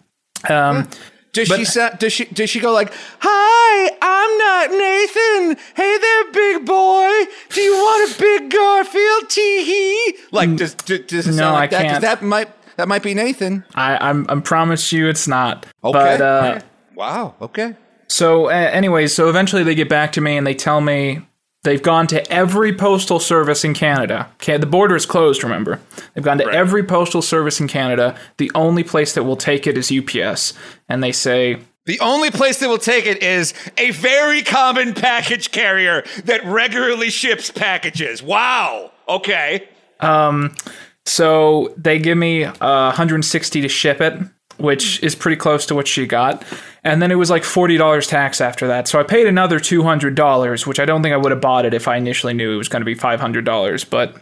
Um Does But- she sa- does she does she go like, "Hi, I'm not Nathan. Hey there, big boy. Do you want a big Garfield? Tee hee." Like, does does, does it No, sound like I that? can't. That might that might be Nathan. I I'm I promise you it's not. Okay. But uh Wow. Okay. So, uh, anyways, so eventually they get back to me and they tell me they've gone to every postal service in Canada. Okay, the border is closed, remember. They've gone to Right. every postal service in Canada. The only place that will take it is UPS. And they say, The only place that will take it is a very common package carrier that regularly ships packages. Wow. Okay. Um, so they give me uh, 160 to ship it, which is pretty close to what she got. And then it was like $40 tax after that. So I paid another $200, which I don't think I would have bought it if I initially knew it was going to be $500. But,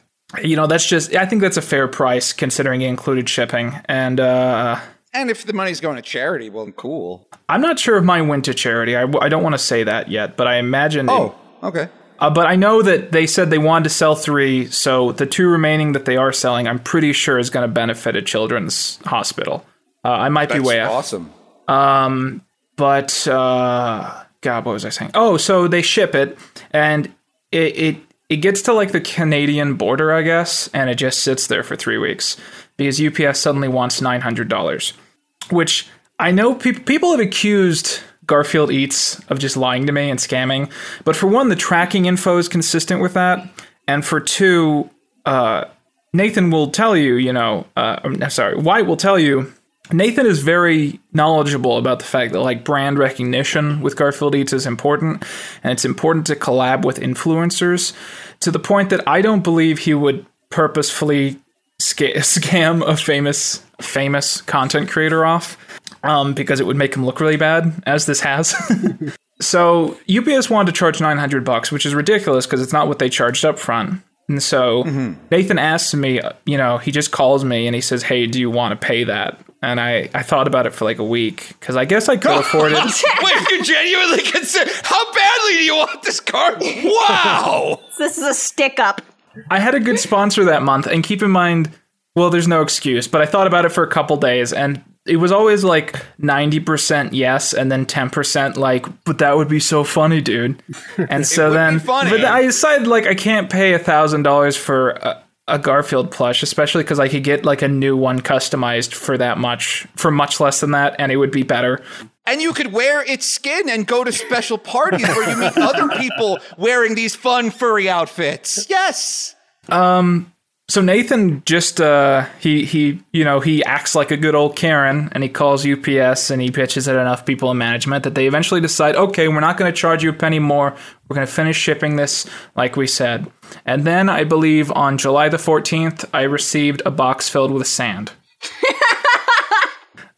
you know, that's just, I think that's a fair price considering it included shipping. And, uh, And if the money's going to charity, well, cool. I'm not sure if mine went to charity. I, I don't want to say that yet, but I imagine. Oh, okay. uh, but I know that they said they wanted to sell three, so the two remaining that they are selling, I'm pretty sure is going to benefit a children's hospital. Uh, I might be That's way off. awesome. Um, but uh, God, what was I saying? Oh, so they ship it, and it it it gets to like the Canadian border, I guess, and it just sits there for three weeks because UPS suddenly wants nine hundred dollars, which I know people people have accused Garfield Eats of just lying to me and scamming, but for one, the tracking info is consistent with that, and for two, uh, Nathan will tell you, you know, uh, I'm sorry, Wyatt will tell you Nathan is very knowledgeable about the fact that like brand recognition with Garfield Eats is important, and it's important to collab with influencers to the point that I don't believe he would purposefully sca- scam a famous famous content creator off um, because it would make him look really bad, as this has. so UPS wanted to charge 900 bucks, which is ridiculous because it's not what they charged up front. And so mm-hmm. Nathan asks me, uh, you know, he just calls me and he says, "Hey, do you want to pay that?" And I, I thought about it for like a week because I guess I could afford it. Wait, you genuinely consider how badly do you want this car? Wow. This is a stick up. I had a good sponsor that month, and keep in mind, well, there's no excuse, but I thought about it for a couple days, and it was always like 90% yes, and then 10% like, but that would be so funny, dude. And so then, but I decided like I can't pay a thousand dollars for a, a Garfield plush, especially because I could get like a new one customized for that much, for much less than that, and it would be better. And you could wear its skin and go to special parties where you meet other people wearing these fun furry outfits. Yes. Um, So Nathan just uh he he you know he acts like a good old Karen and he calls UPS and he pitches at enough people in management that they eventually decide okay we're not going to charge you a penny more. We're going to finish shipping this like we said. And then I believe on July the 14th I received a box filled with sand.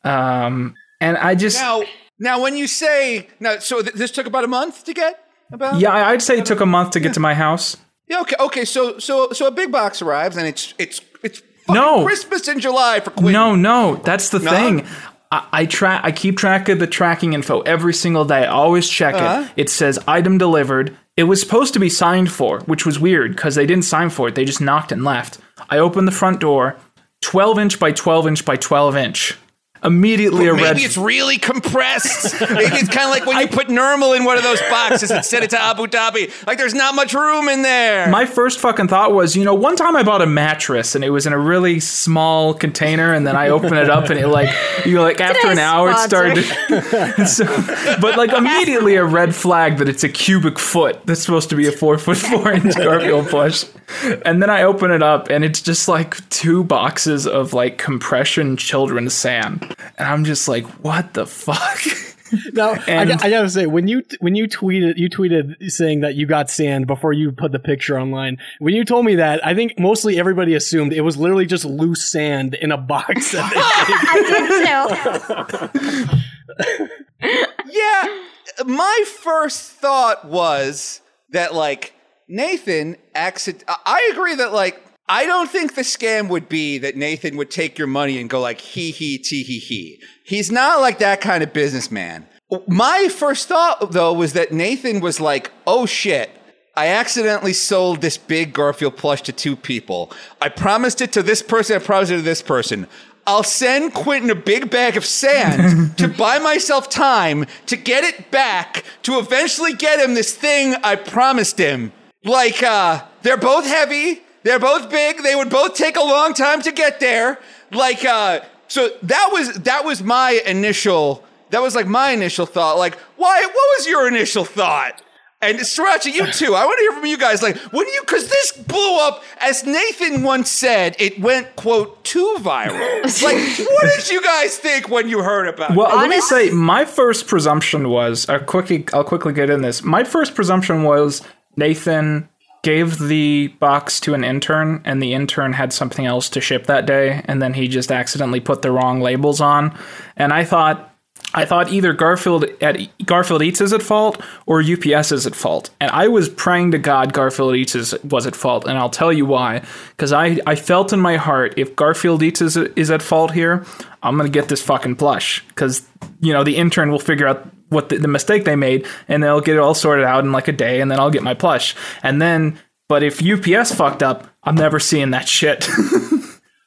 Um and I just Now, now when you say now, so th- this took about a month to get about. yeah I- I'd say it took a month to get to my house Yeah. Okay. Okay. So so so a big box arrives and it's it's it's No. Christmas in July for Quinn. No, no, that's the thing. I, I track. I keep track of the tracking info every single day. I always check Uh-huh. it. It says item delivered. It was supposed to be signed for, which was weird because they didn't sign for it. They just knocked and left. I opened the front door, twelve inch by twelve inch by twelve inch. Immediately a Maybe red. it's really compressed. Maybe it's kind of like when you put normal in one of those boxes and send it to Abu Dhabi. Like there's not much room in there. my first fucking thought was, you know, one time I bought a mattress and it was in a really small container, and then I opened it up and it like, you know, like after an Today's hour, it started. so, but like immediately a red flag that it's a cubic foot that's supposed to be a four foot four inch Garfield plush, and then I open it up and it's just like two boxes of like compression children's sand, and I'm just like, what the fuck. Now, I, And- got- I gotta say, when you when you tweeted you tweeted saying that you got sand before you put the picture online. When you told me that, I think mostly everybody assumed it was literally just loose sand in a box. I did too. Yeah, my first thought was that like Nathan accident. I- agree that like I don't think the scam would be that Nathan would take your money and go like he he tee he he. He's not like that kind of businessman. My first thought though was that Nathan was like, oh shit. I accidentally sold this big Garfield plush to two people. I promised it to this person, I promised it to this person. I'll send Quinton a big bag of sand to buy myself time to get it back to eventually get him this thing I promised him. Like, uh, they're both heavy, they're both big, they would both take a long time to get there. Like, uh, so that was that was my initial that was like my initial thought. Like, why what was your initial thought? And Sirancha, you too. I want to hear from you guys. Like, when you, because this blew up, as Nathan once said, it went, quote, too viral. like, what did you guys think when you heard about it? Well, it? let me say, my first presumption was I'll quickly I'll quickly get in this. My first presumption was Nathan gave the box to an intern, and the intern had something else to ship that day, and then he just accidentally put the wrong labels on. And I thought. I thought either Garfield at Garfield Eats is at fault or UPS is at fault, and I was praying to God Garfield Eats is, was at fault, and I'll tell you why. Because I, I felt in my heart if Garfield Eats is, is at fault here, I'm gonna get this fucking plush because you know the intern will figure out what the, the mistake they made, and they'll get it all sorted out in like a day, and then I'll get my plush. And then, but if UPS fucked up, I'm never seeing that shit.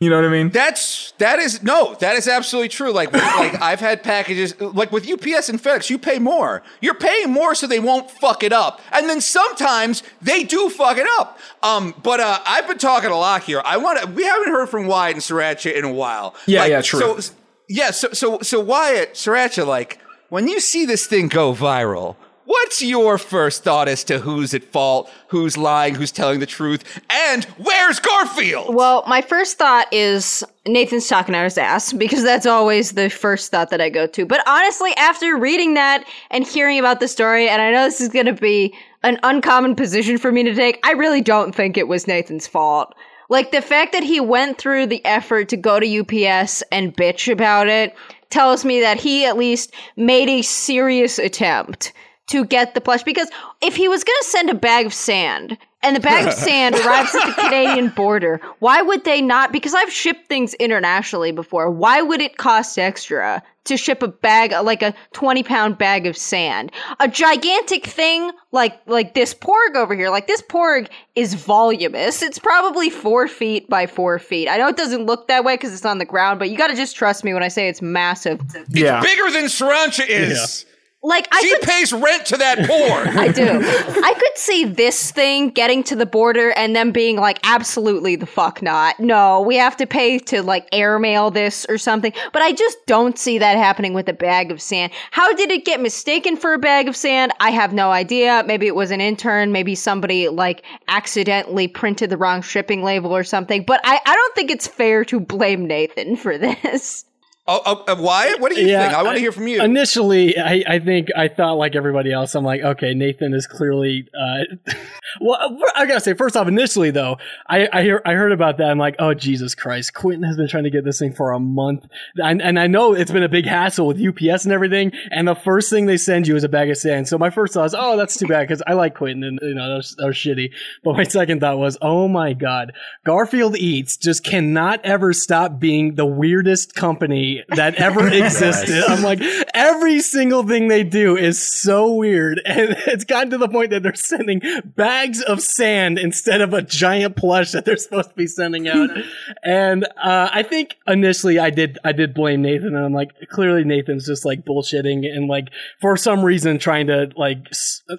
You know what I mean? That's that is no, that is absolutely true. Like like I've had packages like with UPS and FedEx, you pay more. You're paying more so they won't fuck it up. And then sometimes they do fuck it up. Um, but uh, I've been talking a lot here. I want to. We haven't heard from Wyatt and Sirancha in a while. Yeah, Like, yeah, true. So yeah, so so so Wyatt Sirancha, like when you see this thing go viral. What's your first thought as to who's at fault, who's lying, who's telling the truth, and where's Garfield? Well, my first thought is Nathan's talking out his ass because that's always the first thought that I go to. But honestly, after reading that and hearing about the story, and I know this is going to be an uncommon position for me to take, I really don't think it was Nathan's fault. Like the fact that he went through the effort to go to UPS and bitch about it tells me that he at least made a serious attempt to get the plush because if he was going to send a bag of sand and the bag of sand arrives at the Canadian border, why would they not? Because I've shipped things internationally before. Why would it cost extra to ship a bag, like a 20 pound bag of sand? A gigantic thing like, like this porg over here, like this porg is voluminous. It's probably four feet by four feet. I know it doesn't look that way because it's on the ground, but you got to just trust me when I say it's massive. yeah. Bigger than Sirancha is. Like I She could pays rent to that poor. I do. I could see this thing getting to the border and them being like, absolutely the fuck not. No, we have to pay to like airmail this or something. But I just don't see that happening with a bag of sand. How did it get mistaken for a bag of sand? I have no idea. Maybe it was an intern. Maybe somebody like accidentally printed the wrong shipping label or something. But I, I don't think it's fair to blame Nathan for this. Oh, oh, uh, Wyatt, what do you Yeah, think? I want to hear from you. Initially, I, I think I thought like everybody else. I'm like, okay, Nathan is clearly. Uh, well, I gotta say, first off, initially though, I I, hear, I heard about that. I'm like, oh Jesus Christ, Quinton has been trying to get this thing for a month, and, and I know it's been a big hassle with UPS and everything. And the first thing they send you is a bag of sand. So my first thought was, oh, that's too bad because I like Quinton, and you know that was, that was shitty. But my second thought was, oh my God, Garfield Eats just cannot ever stop being the weirdest company that ever existed. I'm like, every single thing they do is so weird. And it's gotten to the point that they're sending bags of sand instead of a giant plush that they're supposed to be sending out. and uh, I think initially I did I did blame Nathan and I'm like, clearly Nathan's just like bullshitting and like for some reason trying to like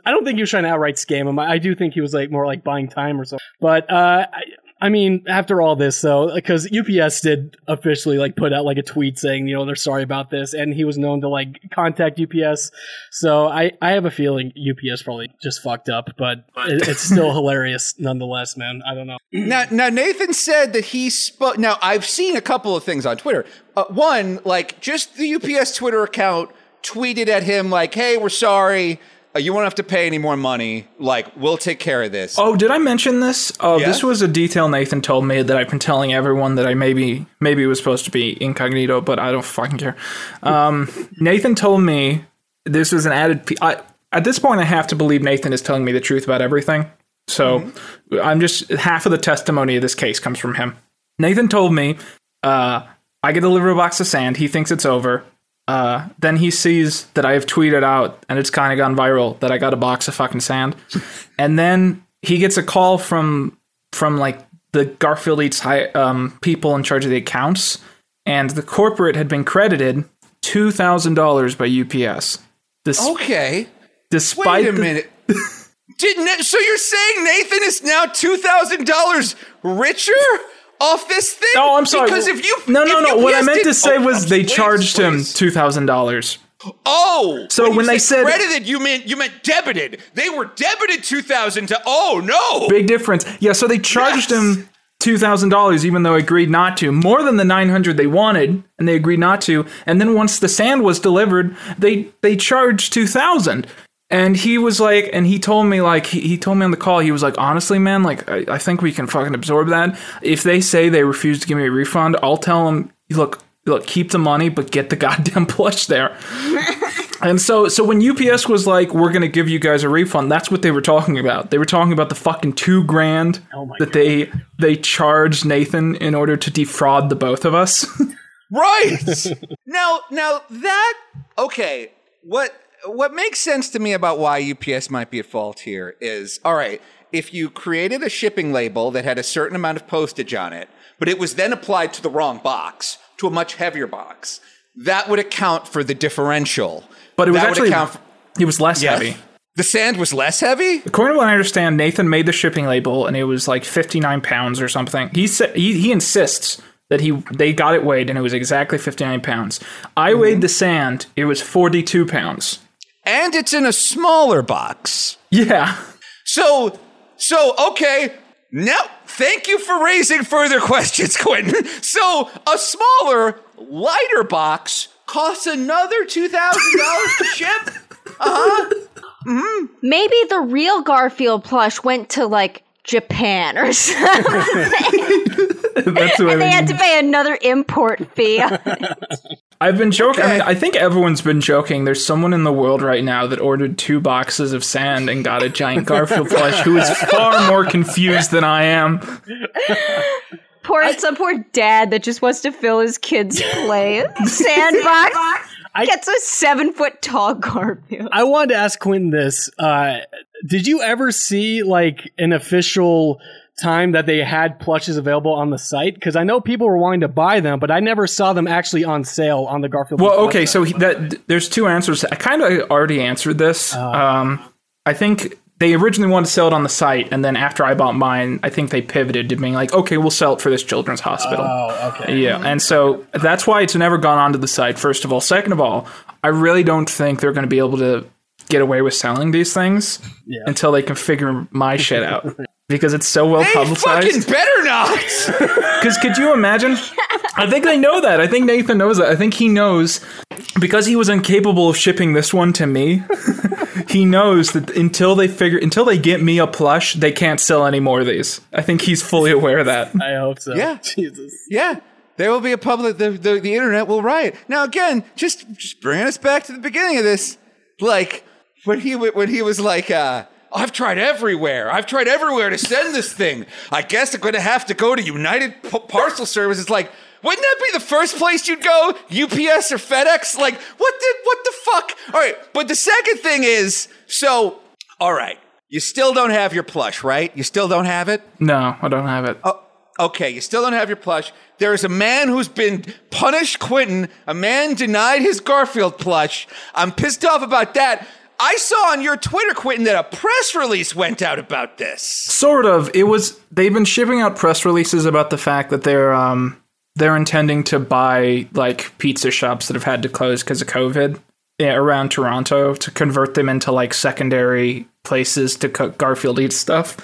I don't think he was trying to outright scam him. I do think he was like more like buying time or something. But uh I, I mean, after all this, though, because UPS did officially like put out like a tweet saying, you know, they're sorry about this, and he was known to like contact UPS. So I, I have a feeling UPS probably just fucked up, but it, it's still hilarious nonetheless, man. I don't know. Now, now Nathan said that he spoke. Now, I've seen a couple of things on Twitter. Uh, one, like just the UPS Twitter account tweeted at him like, "Hey, we're sorry. Uh, you won't have to pay any more money. Like, we'll take care of this." Oh, did I mention this? Oh, Yeah? this was a detail Nathan told me that I've been telling everyone that I maybe maybe was supposed to be incognito, but I don't fucking care. Um, Nathan told me this was an added. P- I, at this point, I have to believe Nathan is telling me the truth about everything. So I'm just half of the testimony of this case comes from him. Nathan told me uh, I get a box of sand. He thinks it's over. Uh, then he sees that I have tweeted out and it's kind of gone viral that I got a box of fucking sand. and then he gets a call from from like the Garfield Eats high, um, people in charge of the accounts, and the corporate had been credited two thousand dollars by UPS. Okay. despite Wait a the- minute. Did Na- so you're saying Nathan is now two thousand dollars richer off this thing? Oh, I'm sorry. Because if you no no no, what I meant to say Oh, was they please, charged him two thousand dollars. Oh, So you when they said- credited, you meant you meant debited. They were debited two thousand to. Oh no! Big difference. Yeah, so they charged Yes. him two thousand dollars, even though agreed not to. More than the nine hundred they wanted, and they agreed not to. And then once the sand was delivered, they they charged two thousand. And he was like, and he told me like he, he told me on the call, he was like, honestly, man, like I, I think we can fucking absorb that. If they say they refuse to give me a refund, I'll tell them, look, look, keep the money, but get the goddamn plush there. And so, so when UPS was like, "We're gonna give you guys a refund," that's what they were talking about. They were talking about the fucking two grand Oh my that they they charged Nathan in order to defraud the both of us. Right now, now that okay. What what makes sense to me about why UPS might be at fault here is all right, if you created a shipping label that had a certain amount of postage on it, but it was then applied to the wrong box, to a much heavier box, that would account for the differential. But it was That would actually account for- it was less Yes. heavy. The sand was less heavy? According to what I understand, Nathan made the shipping label and it was like 59 pounds or something. He said he, he insists that he they got it weighed and it was exactly 59 pounds. I Mm-hmm. weighed the sand; it was 42 pounds. And it's in a smaller box. Yeah, So, so okay. Now, thank you for raising further questions, Quinton. So, a smaller, lighter box costs another two thousand dollars to ship. Uh-huh. Maybe the real Garfield plush went to like Japan or something. that's what and they had to pay another import fee. I've been joking. I mean, I think everyone's been joking. There's someone in the world right now that ordered two boxes of sand and got a giant Garfield plush who is far more confused than I am. poor some poor dad that just wants to fill his kid's play sandbox. I- Gets a seven foot tall Garfield. I wanted to ask Quinton this. Uh, did you ever see like an official time that they had plushes available on the site? Because I know people were wanting to buy them, but I never saw them actually on sale on the Garfield. Well, okay, so he, that there's two answers. I kind of already answered this. Um, I think they originally wanted to sell it on the site, and then after I bought mine, I think they pivoted to being like, okay, we'll sell it for this children's hospital. Oh, okay. Yeah, and so that's why it's never gone onto the site. First of all, second of all, I really don't think they're going to be able to get away with selling these things until they can figure my shit out because it's so well They fucking publicized. better not. Because could you imagine? I think they know that. I think Nathan knows that. I think he knows because he was incapable of shipping this one to me. he knows that until they figure, until they get me a plush, they can't sell any more of these. I think he's fully aware of that. I hope so. Yeah. Jesus. yeah, there will be a public. The, the the internet will riot. Now, again, just just bringing us back to the beginning of this, like when he when he was like. uh I've tried everywhere. I've tried everywhere to send this thing. I guess I'm going to have to go to United P- Parcel Service. It's like, wouldn't that be the first place you'd go? UPS or FedEx? Like, what the what the fuck? All right, but the second thing is, so, all right, you still don't have your plush, right? You still don't have it. No, I don't have it. Oh, okay, you still don't have your plush. There's a man who's been punished, Quinton. A man denied his Garfield plush. I'm pissed off about that. I saw on your Twitter, Quinton, that a press release went out about this. Sort of. It was. They've been shipping out press releases about the fact that they're um they're intending to buy like pizza shops that have had to close because of COVID yeah, around Toronto to convert them into like secondary places to cook Garfield eats stuff.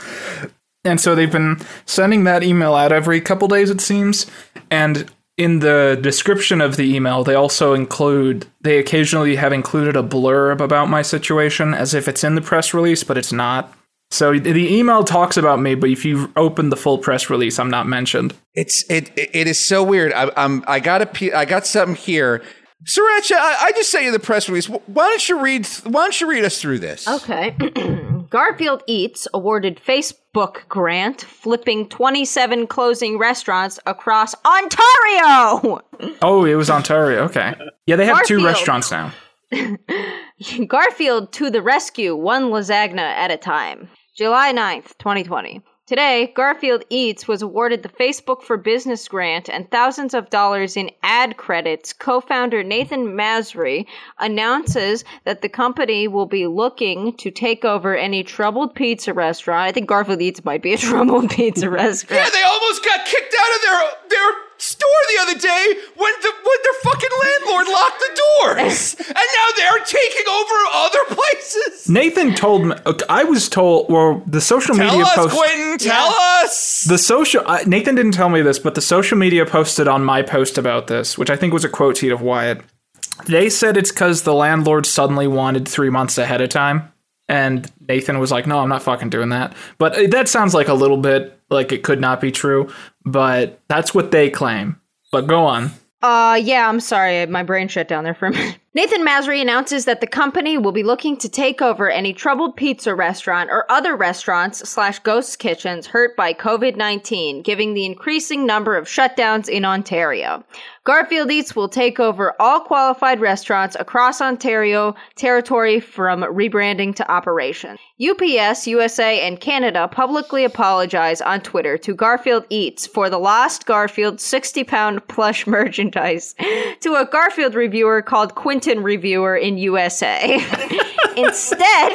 And so they've been sending that email out every couple days, it seems. And in the description of the email, they also include, they occasionally have included a blurb about my situation as if it's in the press release, but it's not. So the email talks about me, but if you open the full press release, I'm not mentioned. It's it it is so weird. I, I'm I got a I got something here. Sirancha, I, I just sent you the press release. Why don't you read? Why don't you read us through this? Okay. Garfield Eats awarded Facebook grant, flipping 27 closing restaurants across Ontario. Oh, it was Ontario. Okay. Yeah, they have two restaurants now. Garfield to the rescue, one lasagna at a time. July 9th, 2020. Today, Garfield Eats was awarded the Facebook for Business grant and thousands of dollars in ad credits. Co founder Nathen Mazri announces that the company will be looking to take over any troubled pizza restaurant. I think Garfield Eats might be a troubled pizza restaurant. Yeah, they almost got kicked out of their their store the other day when the when their fucking landlord locked the doors, and now they're taking over other places. Nathan told me, I was told, well, the social Tell media us, post. Quinton. Tell us. The social I Nathan didn't tell me this, but the social media posted on my post about this, which I think was a quote tweet of Wyatt. They said it's because the landlord suddenly wanted three months ahead of time, and Nathan was like, "No, I'm not fucking doing that." But that sounds like a little bit like it could not be true, but that's what they claim. But go on. Uh, yeah, I'm sorry. My brain shut down there for a minute. Nathen Mazri announces that the company will be looking to take over any troubled pizza restaurant or other restaurants slash ghost kitchens hurt by COVID-19, giving the increasing number of shutdowns in Ontario. Garfield Eats will take over all qualified restaurants across Ontario territory from rebranding to operation. UPS, USA, and Canada publicly apologize on Twitter to Garfield Eats for the lost Garfield 60 pound plush merchandise to a Garfield reviewer called Quinton Reviewer in USA. Instead,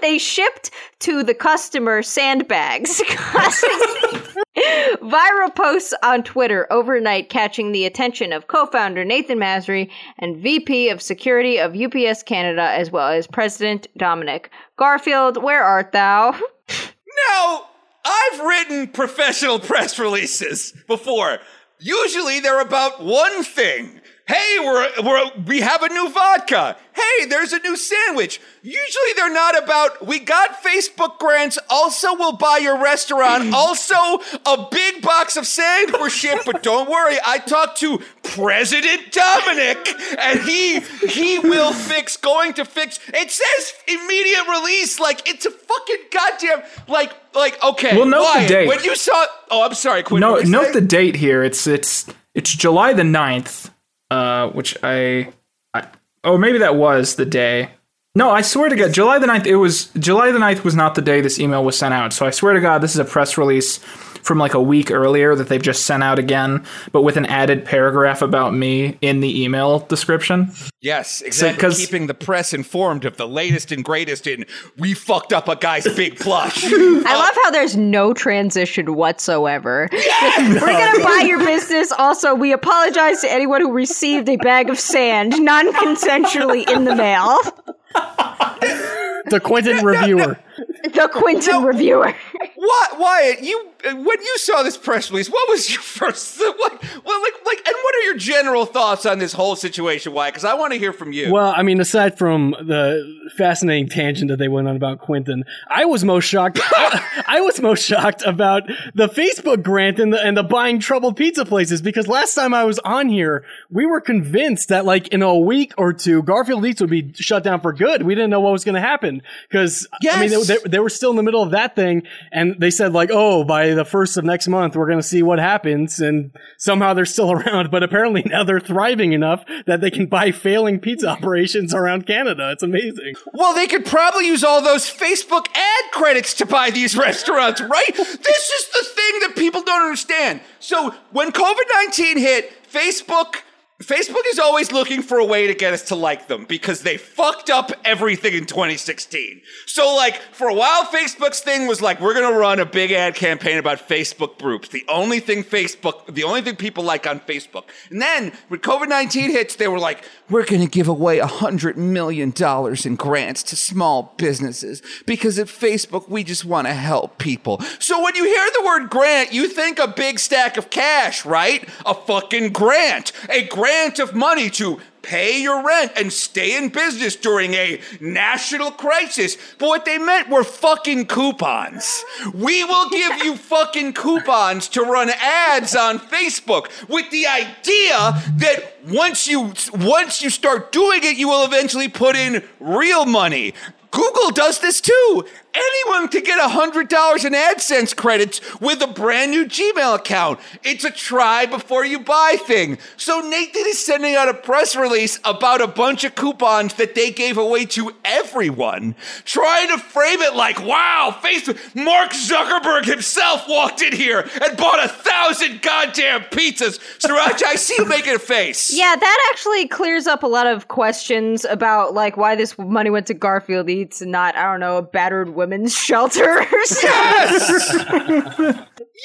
they shipped to the customer sandbags, Viral posts on Twitter overnight catching the attention of co founder Nathen Mazri and VP of Security of UPS Canada, as well as President Dominic Garfield. Where art thou? Now, I've written professional press releases before. Usually they're about one thing. Hey, we're, we're, we have a new vodka. Hey, there's a new sandwich. Usually they're not about, we got Facebook grants, also we'll buy your restaurant, also a big box of sand were shipped, but don't worry, I talked to President Dominic and he, he will fix, going to fix, it says immediate release, like it's a fucking goddamn, like, like, okay. Well, note the date. When you saw, oh, I'm sorry, Quinn. No, what did you note the date here. It's it's it's July the 9th, uh, which I, I oh maybe that was the day. No, I swear to God, July the 9th. It was July the 9th was not the day this email was sent out. So I swear to God, this is a press release from like a week earlier that they've just sent out again, but with an added paragraph about me in the email description. Yes, exactly. 'cause- Keeping the press informed of the latest and greatest in we fucked up a guy's big plush. Uh, I love how there's no transition whatsoever. We're gonna buy your business. Also, we apologize to anyone who received a bag of sand non-consensually in the mail. The Quinton reviewer. The Quinton reviewer. What, Wyatt? You when you saw this press release, what was your first? What, well, like, like, and what are your general thoughts on this whole situation, Wyatt? Because I want to hear from you. Well, I mean, aside from the fascinating tangent that they went on about Quinton, I was most shocked. I, I was most shocked about the Facebook grant and the and the buying troubled pizza places because last time I was on here, we were convinced that like in a week or two, Garfield Eats would be shut down for good. We didn't know what was going to happen because I mean, Yes. they, they, were still in the middle of that thing, and they said like, oh, by the first of next month, we're going to see what happens, and somehow they're still around. But apparently now they're thriving enough that they can buy failing pizza operations around Canada. It's amazing. Well, they could probably use all those Facebook ad credits to buy these restaurants, right? this is the thing that people don't understand. So when COVID 19 hit, Facebook. Facebook is always looking for a way to get us to like them because they fucked up everything in 2016. So, like, for a while, Facebook's thing was like, we're gonna run a big ad campaign about Facebook groups. The only thing Facebook, the only thing people like on Facebook. And then when COVID 19 hits, they were like, we're gonna give away a hundred million dollars in grants to small businesses because at Facebook, we just wanna help people. So when you hear the word grant, you think a big stack of cash, right? A fucking grant. A grant of money to pay your rent and stay in business during a national crisis. But what they meant were fucking coupons. We will give you fucking coupons to run ads on Facebook with the idea that once you once you start doing it, you will eventually put in real money. Google does this too. Anyone can get $100 in AdSense credits with a brand new Gmail account. It's a try before you buy thing. So Nathan is sending out a press release about a bunch of coupons that they gave away to everyone, trying to frame it like, wow, Facebook, Mark Zuckerberg himself walked in here and bought a thousand goddamn pizzas. Sirancha, I see you making a face. Yeah, that actually clears up a lot of questions about like why this money went to Garfield Eats and not, I don't know, a battered women's shelters. Yes!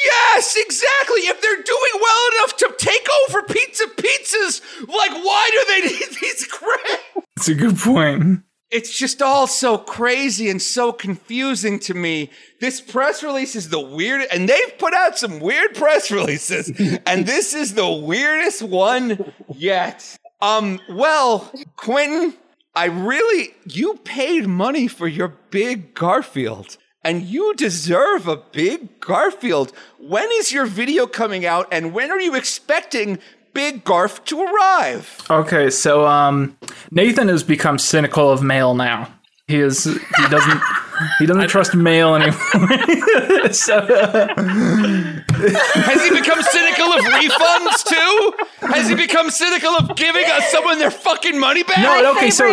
yes, exactly. If they're doing well enough to take over Pizza Pizzas, like, why do they need these grants? That's a good point. It's just all so crazy and so confusing to me. This press release is the weirdest, and they've put out some weird press releases, and this is the weirdest one yet. Um, well, Quinton, I really, you paid money for your big Garfield, and you deserve a big Garfield. When is your video coming out, and when are you expecting Big Garf to arrive. Okay, so um, Nathan has become cynical of mail now. He is. He doesn't. he doesn't trust mail anymore. so, uh, Has he become cynical of refunds too? Has he become cynical of giving us someone their fucking money back? No, okay, so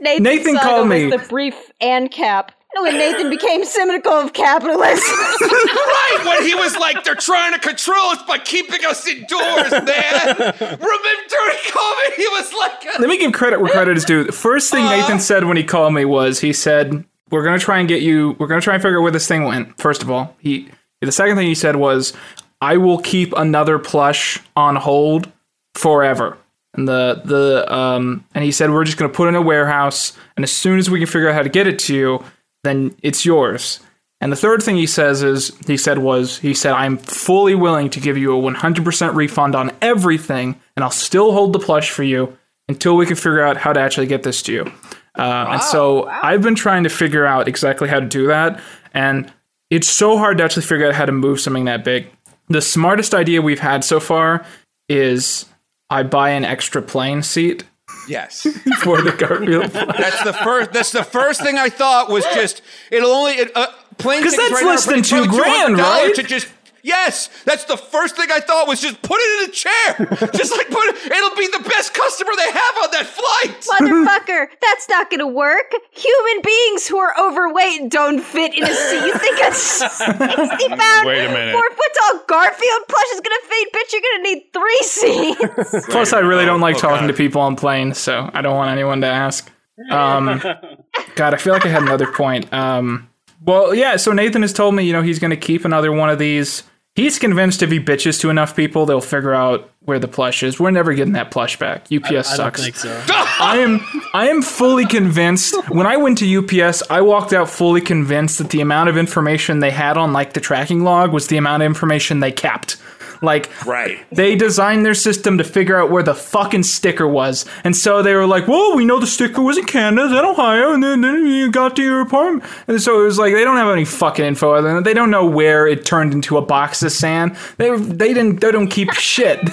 Nathan, Nathan called me. the brief and cap. When Nathan became cynical of capitalism. Right, when he was like, they're trying to control us by keeping us indoors, man. Remember he called me? He was like, let me give credit where credit is due. The first thing Nathan said when he called me was he said, "We're gonna try and get you. We're gonna try and figure out where this thing went." First of all, he. The second thing he said was, "I will keep another plush on hold forever." And the the um and he said we're just gonna put it in a warehouse, and as soon as we can figure out how to get it to you, then it's yours. And the third thing he says is he said was he said I'm fully willing to give you a 100% refund on everything, and I'll still hold the plush for you until we can figure out how to actually get this to you. Uh, And so I've been trying to figure out exactly how to do that, and it's so hard to actually figure out how to move something that big. The smartest idea we've had so far is I buy an extra plane seat yes. for the Garfield. That's the first. That's the first thing I thought was just it'll only it, uh, plane 'Cause tickets that's right less than two grand, $200 right? To just yes, that's the first thing I thought was just put it in a chair. just like put it. It'll be the best customer they have on that flight. Motherfucker, that's not gonna work. Human beings who are overweight don't fit in a seat. You think a 60 pound, Wait a minute. four foot tall Garfield plush is gonna fit? Bitch, you're gonna need three seats. Plus, I really don't like oh, talking God. to people on planes, so I don't want anyone to ask. Um, God, I feel like I had another point. Um, well, yeah. So Nathen has told me, you know, he's going to keep another one of these. He's convinced if he bitches to enough people, they'll figure out where the plush is. We're never getting that plush back. UPS I don't sucks. so. I am I am fully convinced. When I went to UPS, I walked out fully convinced that the amount of information they had on like the tracking log was the amount of information they kept. Like Right. they designed their system to figure out where the fucking sticker was. And so they were like, well, we know the sticker was in Canada, then Ohio, and then, then you got to your apartment. And so it was like, they don't have any fucking info other than that. They don't know where it turned into a box of sand. They, they didn't, they don't keep shit.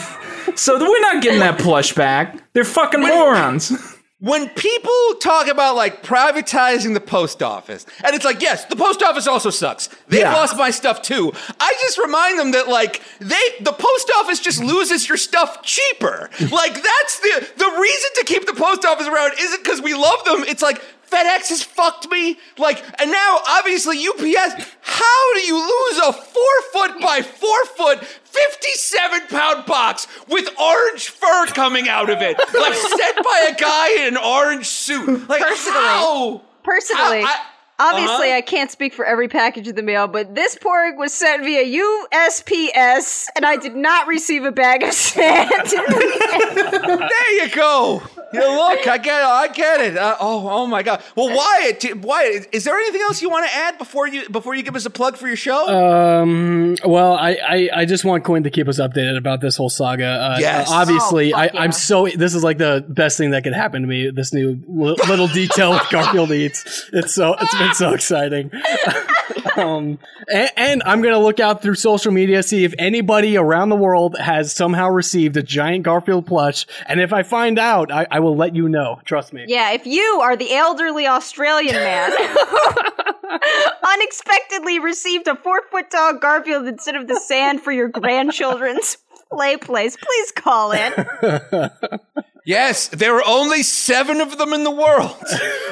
So we're not getting that plush back. They're fucking morons. when people talk about like privatizing the post office, and it's like, yes, the post office also sucks. They've Yeah. lost my stuff too. I just remind them that like they the post office just loses your stuff cheaper. like that's the the reason to keep the post office around isn't because we love them. It's like FedEx has fucked me. Like, and now obviously UPS. How do you lose a four foot by four foot, 57 pound box with orange fur coming out of it? Like, sent by a guy in an orange suit. Like, Personally. how? Personally, I- I- obviously, uh-huh. I can't speak for every package in the mail, but this porg was sent via USPS, and I did not receive a bag of sand. There you go. You look, I get, I get it. Uh, oh, oh my God. Well, Wyatt, t- Wyatt, is there anything else you want to add before you before you give us a plug for your show? Um. Well, I, I, I just want Quinn to keep us updated about this whole saga. Uh, Yes. uh, obviously, Oh, I, fuck yeah. I'm so. This is like the best thing that could happen to me. This new li- little detail with Garfield eats. It's so. It's been so exciting. um. And, and I'm gonna look out through social media see if anybody around the world has somehow received a giant Garfield plush, and if I find out, I, I will let you know. Trust me. yeah, if you are the elderly Australian man unexpectedly received a four foot tall Garfield instead of the sand for your grandchildren's play place, please call in. Yes, there are only seven of them in the world.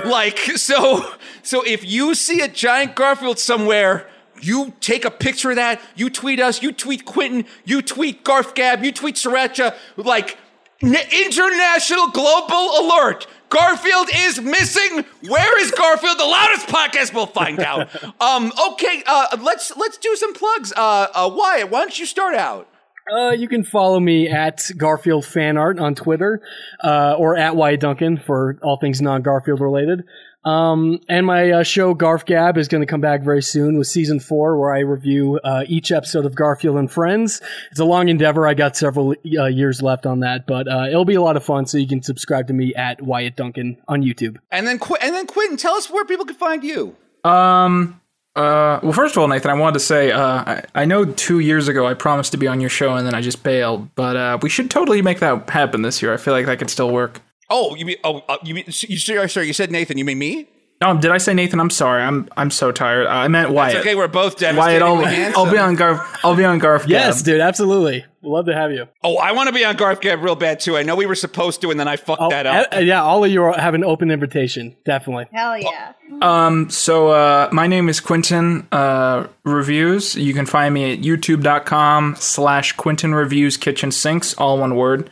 like, so, so if you see a giant Garfield somewhere, you take a picture of that, you tweet us, you tweet Quinton, you tweet Garf Gab, you tweet Sirancha, like, n- international global alert. Garfield is missing. Where is Garfield? The loudest podcast will find out. Um, okay, uh, let's let's do some plugs. Uh, uh, Wyatt, why don't you start out? Uh, you can follow me at Garfield Fan Art on Twitter, uh, or at Wyatt Duncan for all things non Garfield related. Um, and my uh, show Garf Gab is going to come back very soon with season four, where I review uh, each episode of Garfield and Friends. It's a long endeavor. I got several uh, years left on that, but uh, it'll be a lot of fun. So you can subscribe to me at Wyatt Duncan on YouTube. And then, Qu- and then Quinton, tell us where people can find you. Um, Uh, well, first of all, Nathan, I wanted to say uh, I, I know two years ago I promised to be on your show and then I just bailed, but uh, we should totally make that happen this year. I feel like that could still work. Oh, you mean? Oh, uh, you mean? You sorry, sorry. You said Nathan. You mean me? Oh, did I say Nathan? I'm sorry. I'm I'm so tired. I meant Wyatt. It's okay. We're both Wyatt, devastatingly I'll. I'll be on Garf. I'll be on Garf. Yes, Gab. dude, absolutely. Love to have you. Oh, I want to be on Garf Gab real bad too. I know we were supposed to, and then I fucked Oh, that up. uh, yeah, all of you are- have an open invitation. Definitely. Hell yeah. Um, so uh, my name is Quinton uh, Reviews. You can find me at youtube.com slash Quinton Reviews Kitchen Sinks, all one word.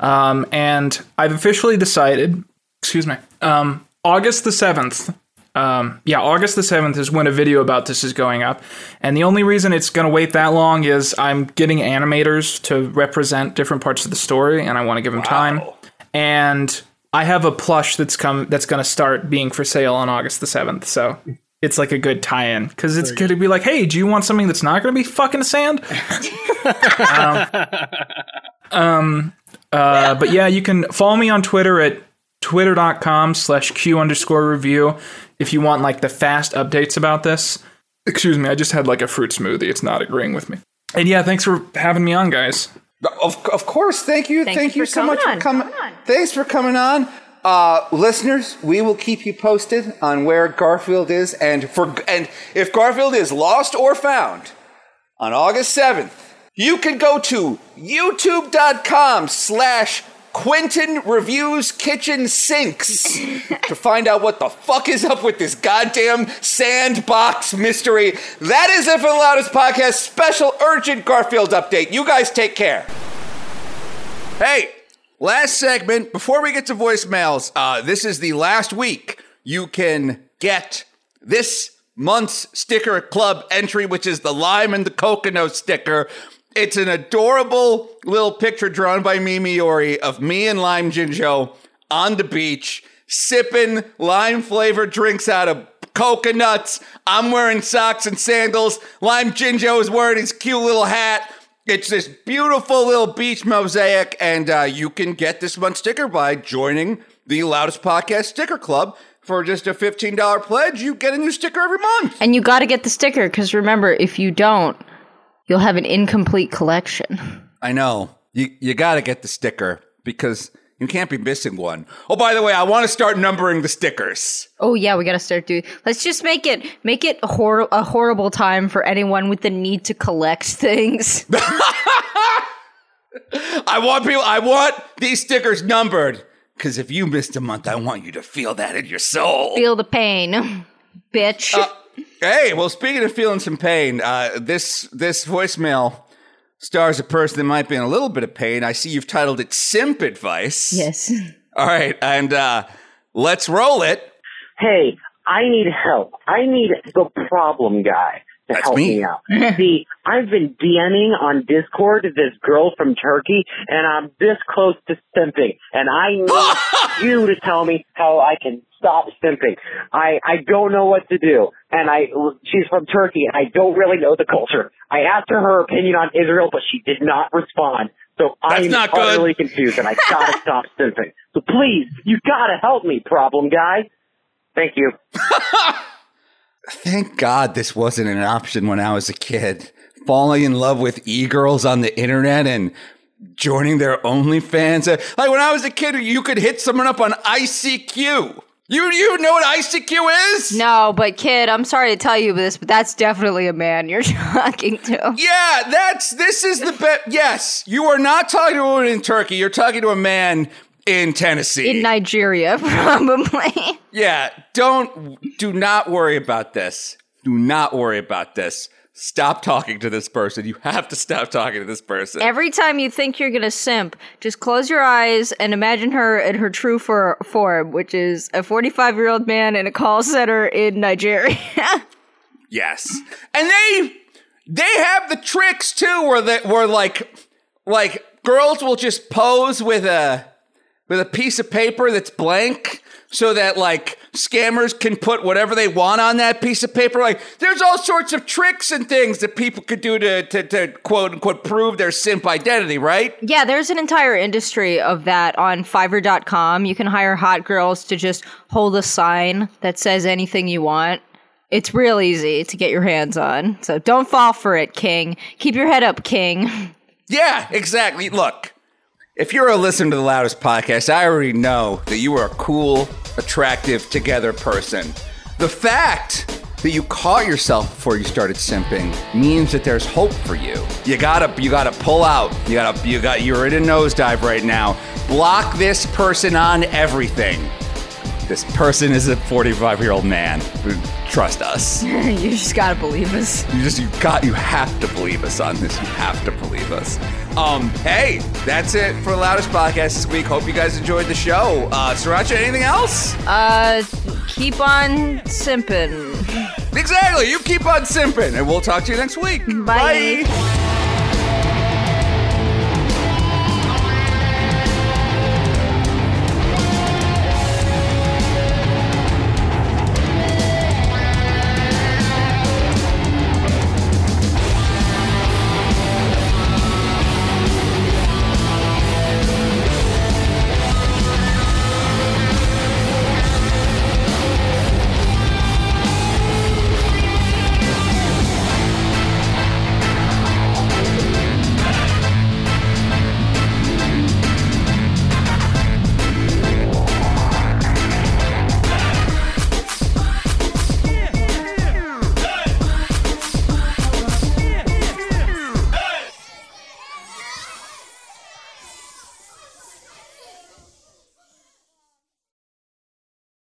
Um, and I've officially decided, excuse me, um, August the 7th. Um, yeah, August the 7th is when a video about this is going up. And the only reason it's going to wait that long is I'm getting animators to represent different parts of the story, and I want to give them time. And I have a plush that's come that's going to start being for sale on August the 7th. So it's like a good tie-in because it's going to be like, hey, do you want something that's not going to be fucking sand? um, um, uh, but yeah, you can follow me on Twitter at twitter.com slash q underscore review if you want like the fast updates about this. Excuse me, I just had like a fruit smoothie. It's not agreeing with me. And yeah, thanks for having me on, guys. Of, of course. Thank you. Thank Thank, you you, so much on. for coming. Come on. Thanks for coming on. Uh, listeners, we will keep you posted on where Garfield is, and for and if Garfield is lost or found on August seventh, you can go to YouTube.com slash Quinton Reviews Kitchen Sinks to find out what the fuck is up with this goddamn sandbox mystery. That is it for the Loudest Podcast special urgent Garfield update. You guys take care. Hey, last segment before we get to voicemails. Uh, this is the last week you can get this month's sticker club entry, which is the lime and the coconut sticker. It's an adorable little picture drawn by Mimi Ori of me and Lime Jinjo on the beach, sipping lime flavored drinks out of coconuts. I'm wearing socks and sandals. Lime Jinjo is wearing his cute little hat. It's this beautiful little beach mosaic, and uh, you can get this month's sticker by joining the Loudest Podcast Sticker Club. For just a $15 pledge, you get a new sticker every month. And you got to get the sticker because remember, if you don't, you'll have an incomplete collection. I know. You, you got to get the sticker because you can't be missing one. Oh, by the way, I want to start numbering the stickers. Oh yeah, we got to start doing. Let's just make it make it hor- a horrible time for anyone with the need to collect things. I want people, I want these stickers numbered because if you missed a month, I want you to feel that in your soul. Feel the pain, bitch. Uh, Hey, well, speaking of feeling some pain, uh, this this voicemail stars a person that might be in a little bit of pain. I see you've titled it "Simp Advice." yes. All right, and uh, let's roll it. hey, I need help. I need the problem guy to That's help me. me, out. See, I've been DMing on Discord this girl from Turkey, and I'm this close to simping, and I need you to tell me how I can stop simping. I I don't know what to do, and I she's from Turkey, and I don't really know the culture. I asked her her opinion on Israel, but she did not respond. So That's I'm not good. confused, and I gotta stop simping. So please, you gotta help me, problem guy. Thank you. Thank God this wasn't an option when I was a kid. Falling in love with e-girls on the internet and joining their OnlyFans. Like when I was a kid, you could hit someone up on ICQ. You you know what ICQ is? No, but kid, I'm sorry to tell you this, but that's definitely a man you're talking to. Yeah, that's this is the best. Yes, you are not talking to a woman in Turkey. You're talking to a man in Tennessee. In Nigeria, probably. yeah, don't do not worry about this. Do not worry about this. Stop talking to this person. You have to stop talking to this person. Every time you think you're gonna simp, just close your eyes and imagine her in her true for- form, which is a 45 year old man in a call center in Nigeria. Yes, and they they have the tricks too, where they where like like girls will just pose with a with a piece of paper that's blank, so that like scammers can put whatever they want on that piece of paper. Like there's all sorts of tricks and things that people could do to to, to quote unquote prove their simp identity, right? yeah, there's an entire industry of that on Fiverr.com. You can hire hot girls to just hold a sign that says anything you want. It's real easy to get your hands on. So don't fall for it, King. Keep your head up, King. Yeah, exactly. Look, if you're a listener to the loudest podcast, I already know that you are a cool, attractive, together person. The fact that you caught yourself before you started simping means that there's hope for you. You gotta you gotta pull out. You gotta you got you're in a nosedive right now. Block this person on everything. This person is a 45 year old man. Trust us. you just gotta believe us. You just you got you have to believe us on this. You have to believe us. Um, hey, that's it for the loudest podcast this week. Hope you guys enjoyed the show. Uh Sirancha, anything else? Uh, keep on simping. Exactly. You keep on simping, and we'll talk to you next week. Bye. Bye.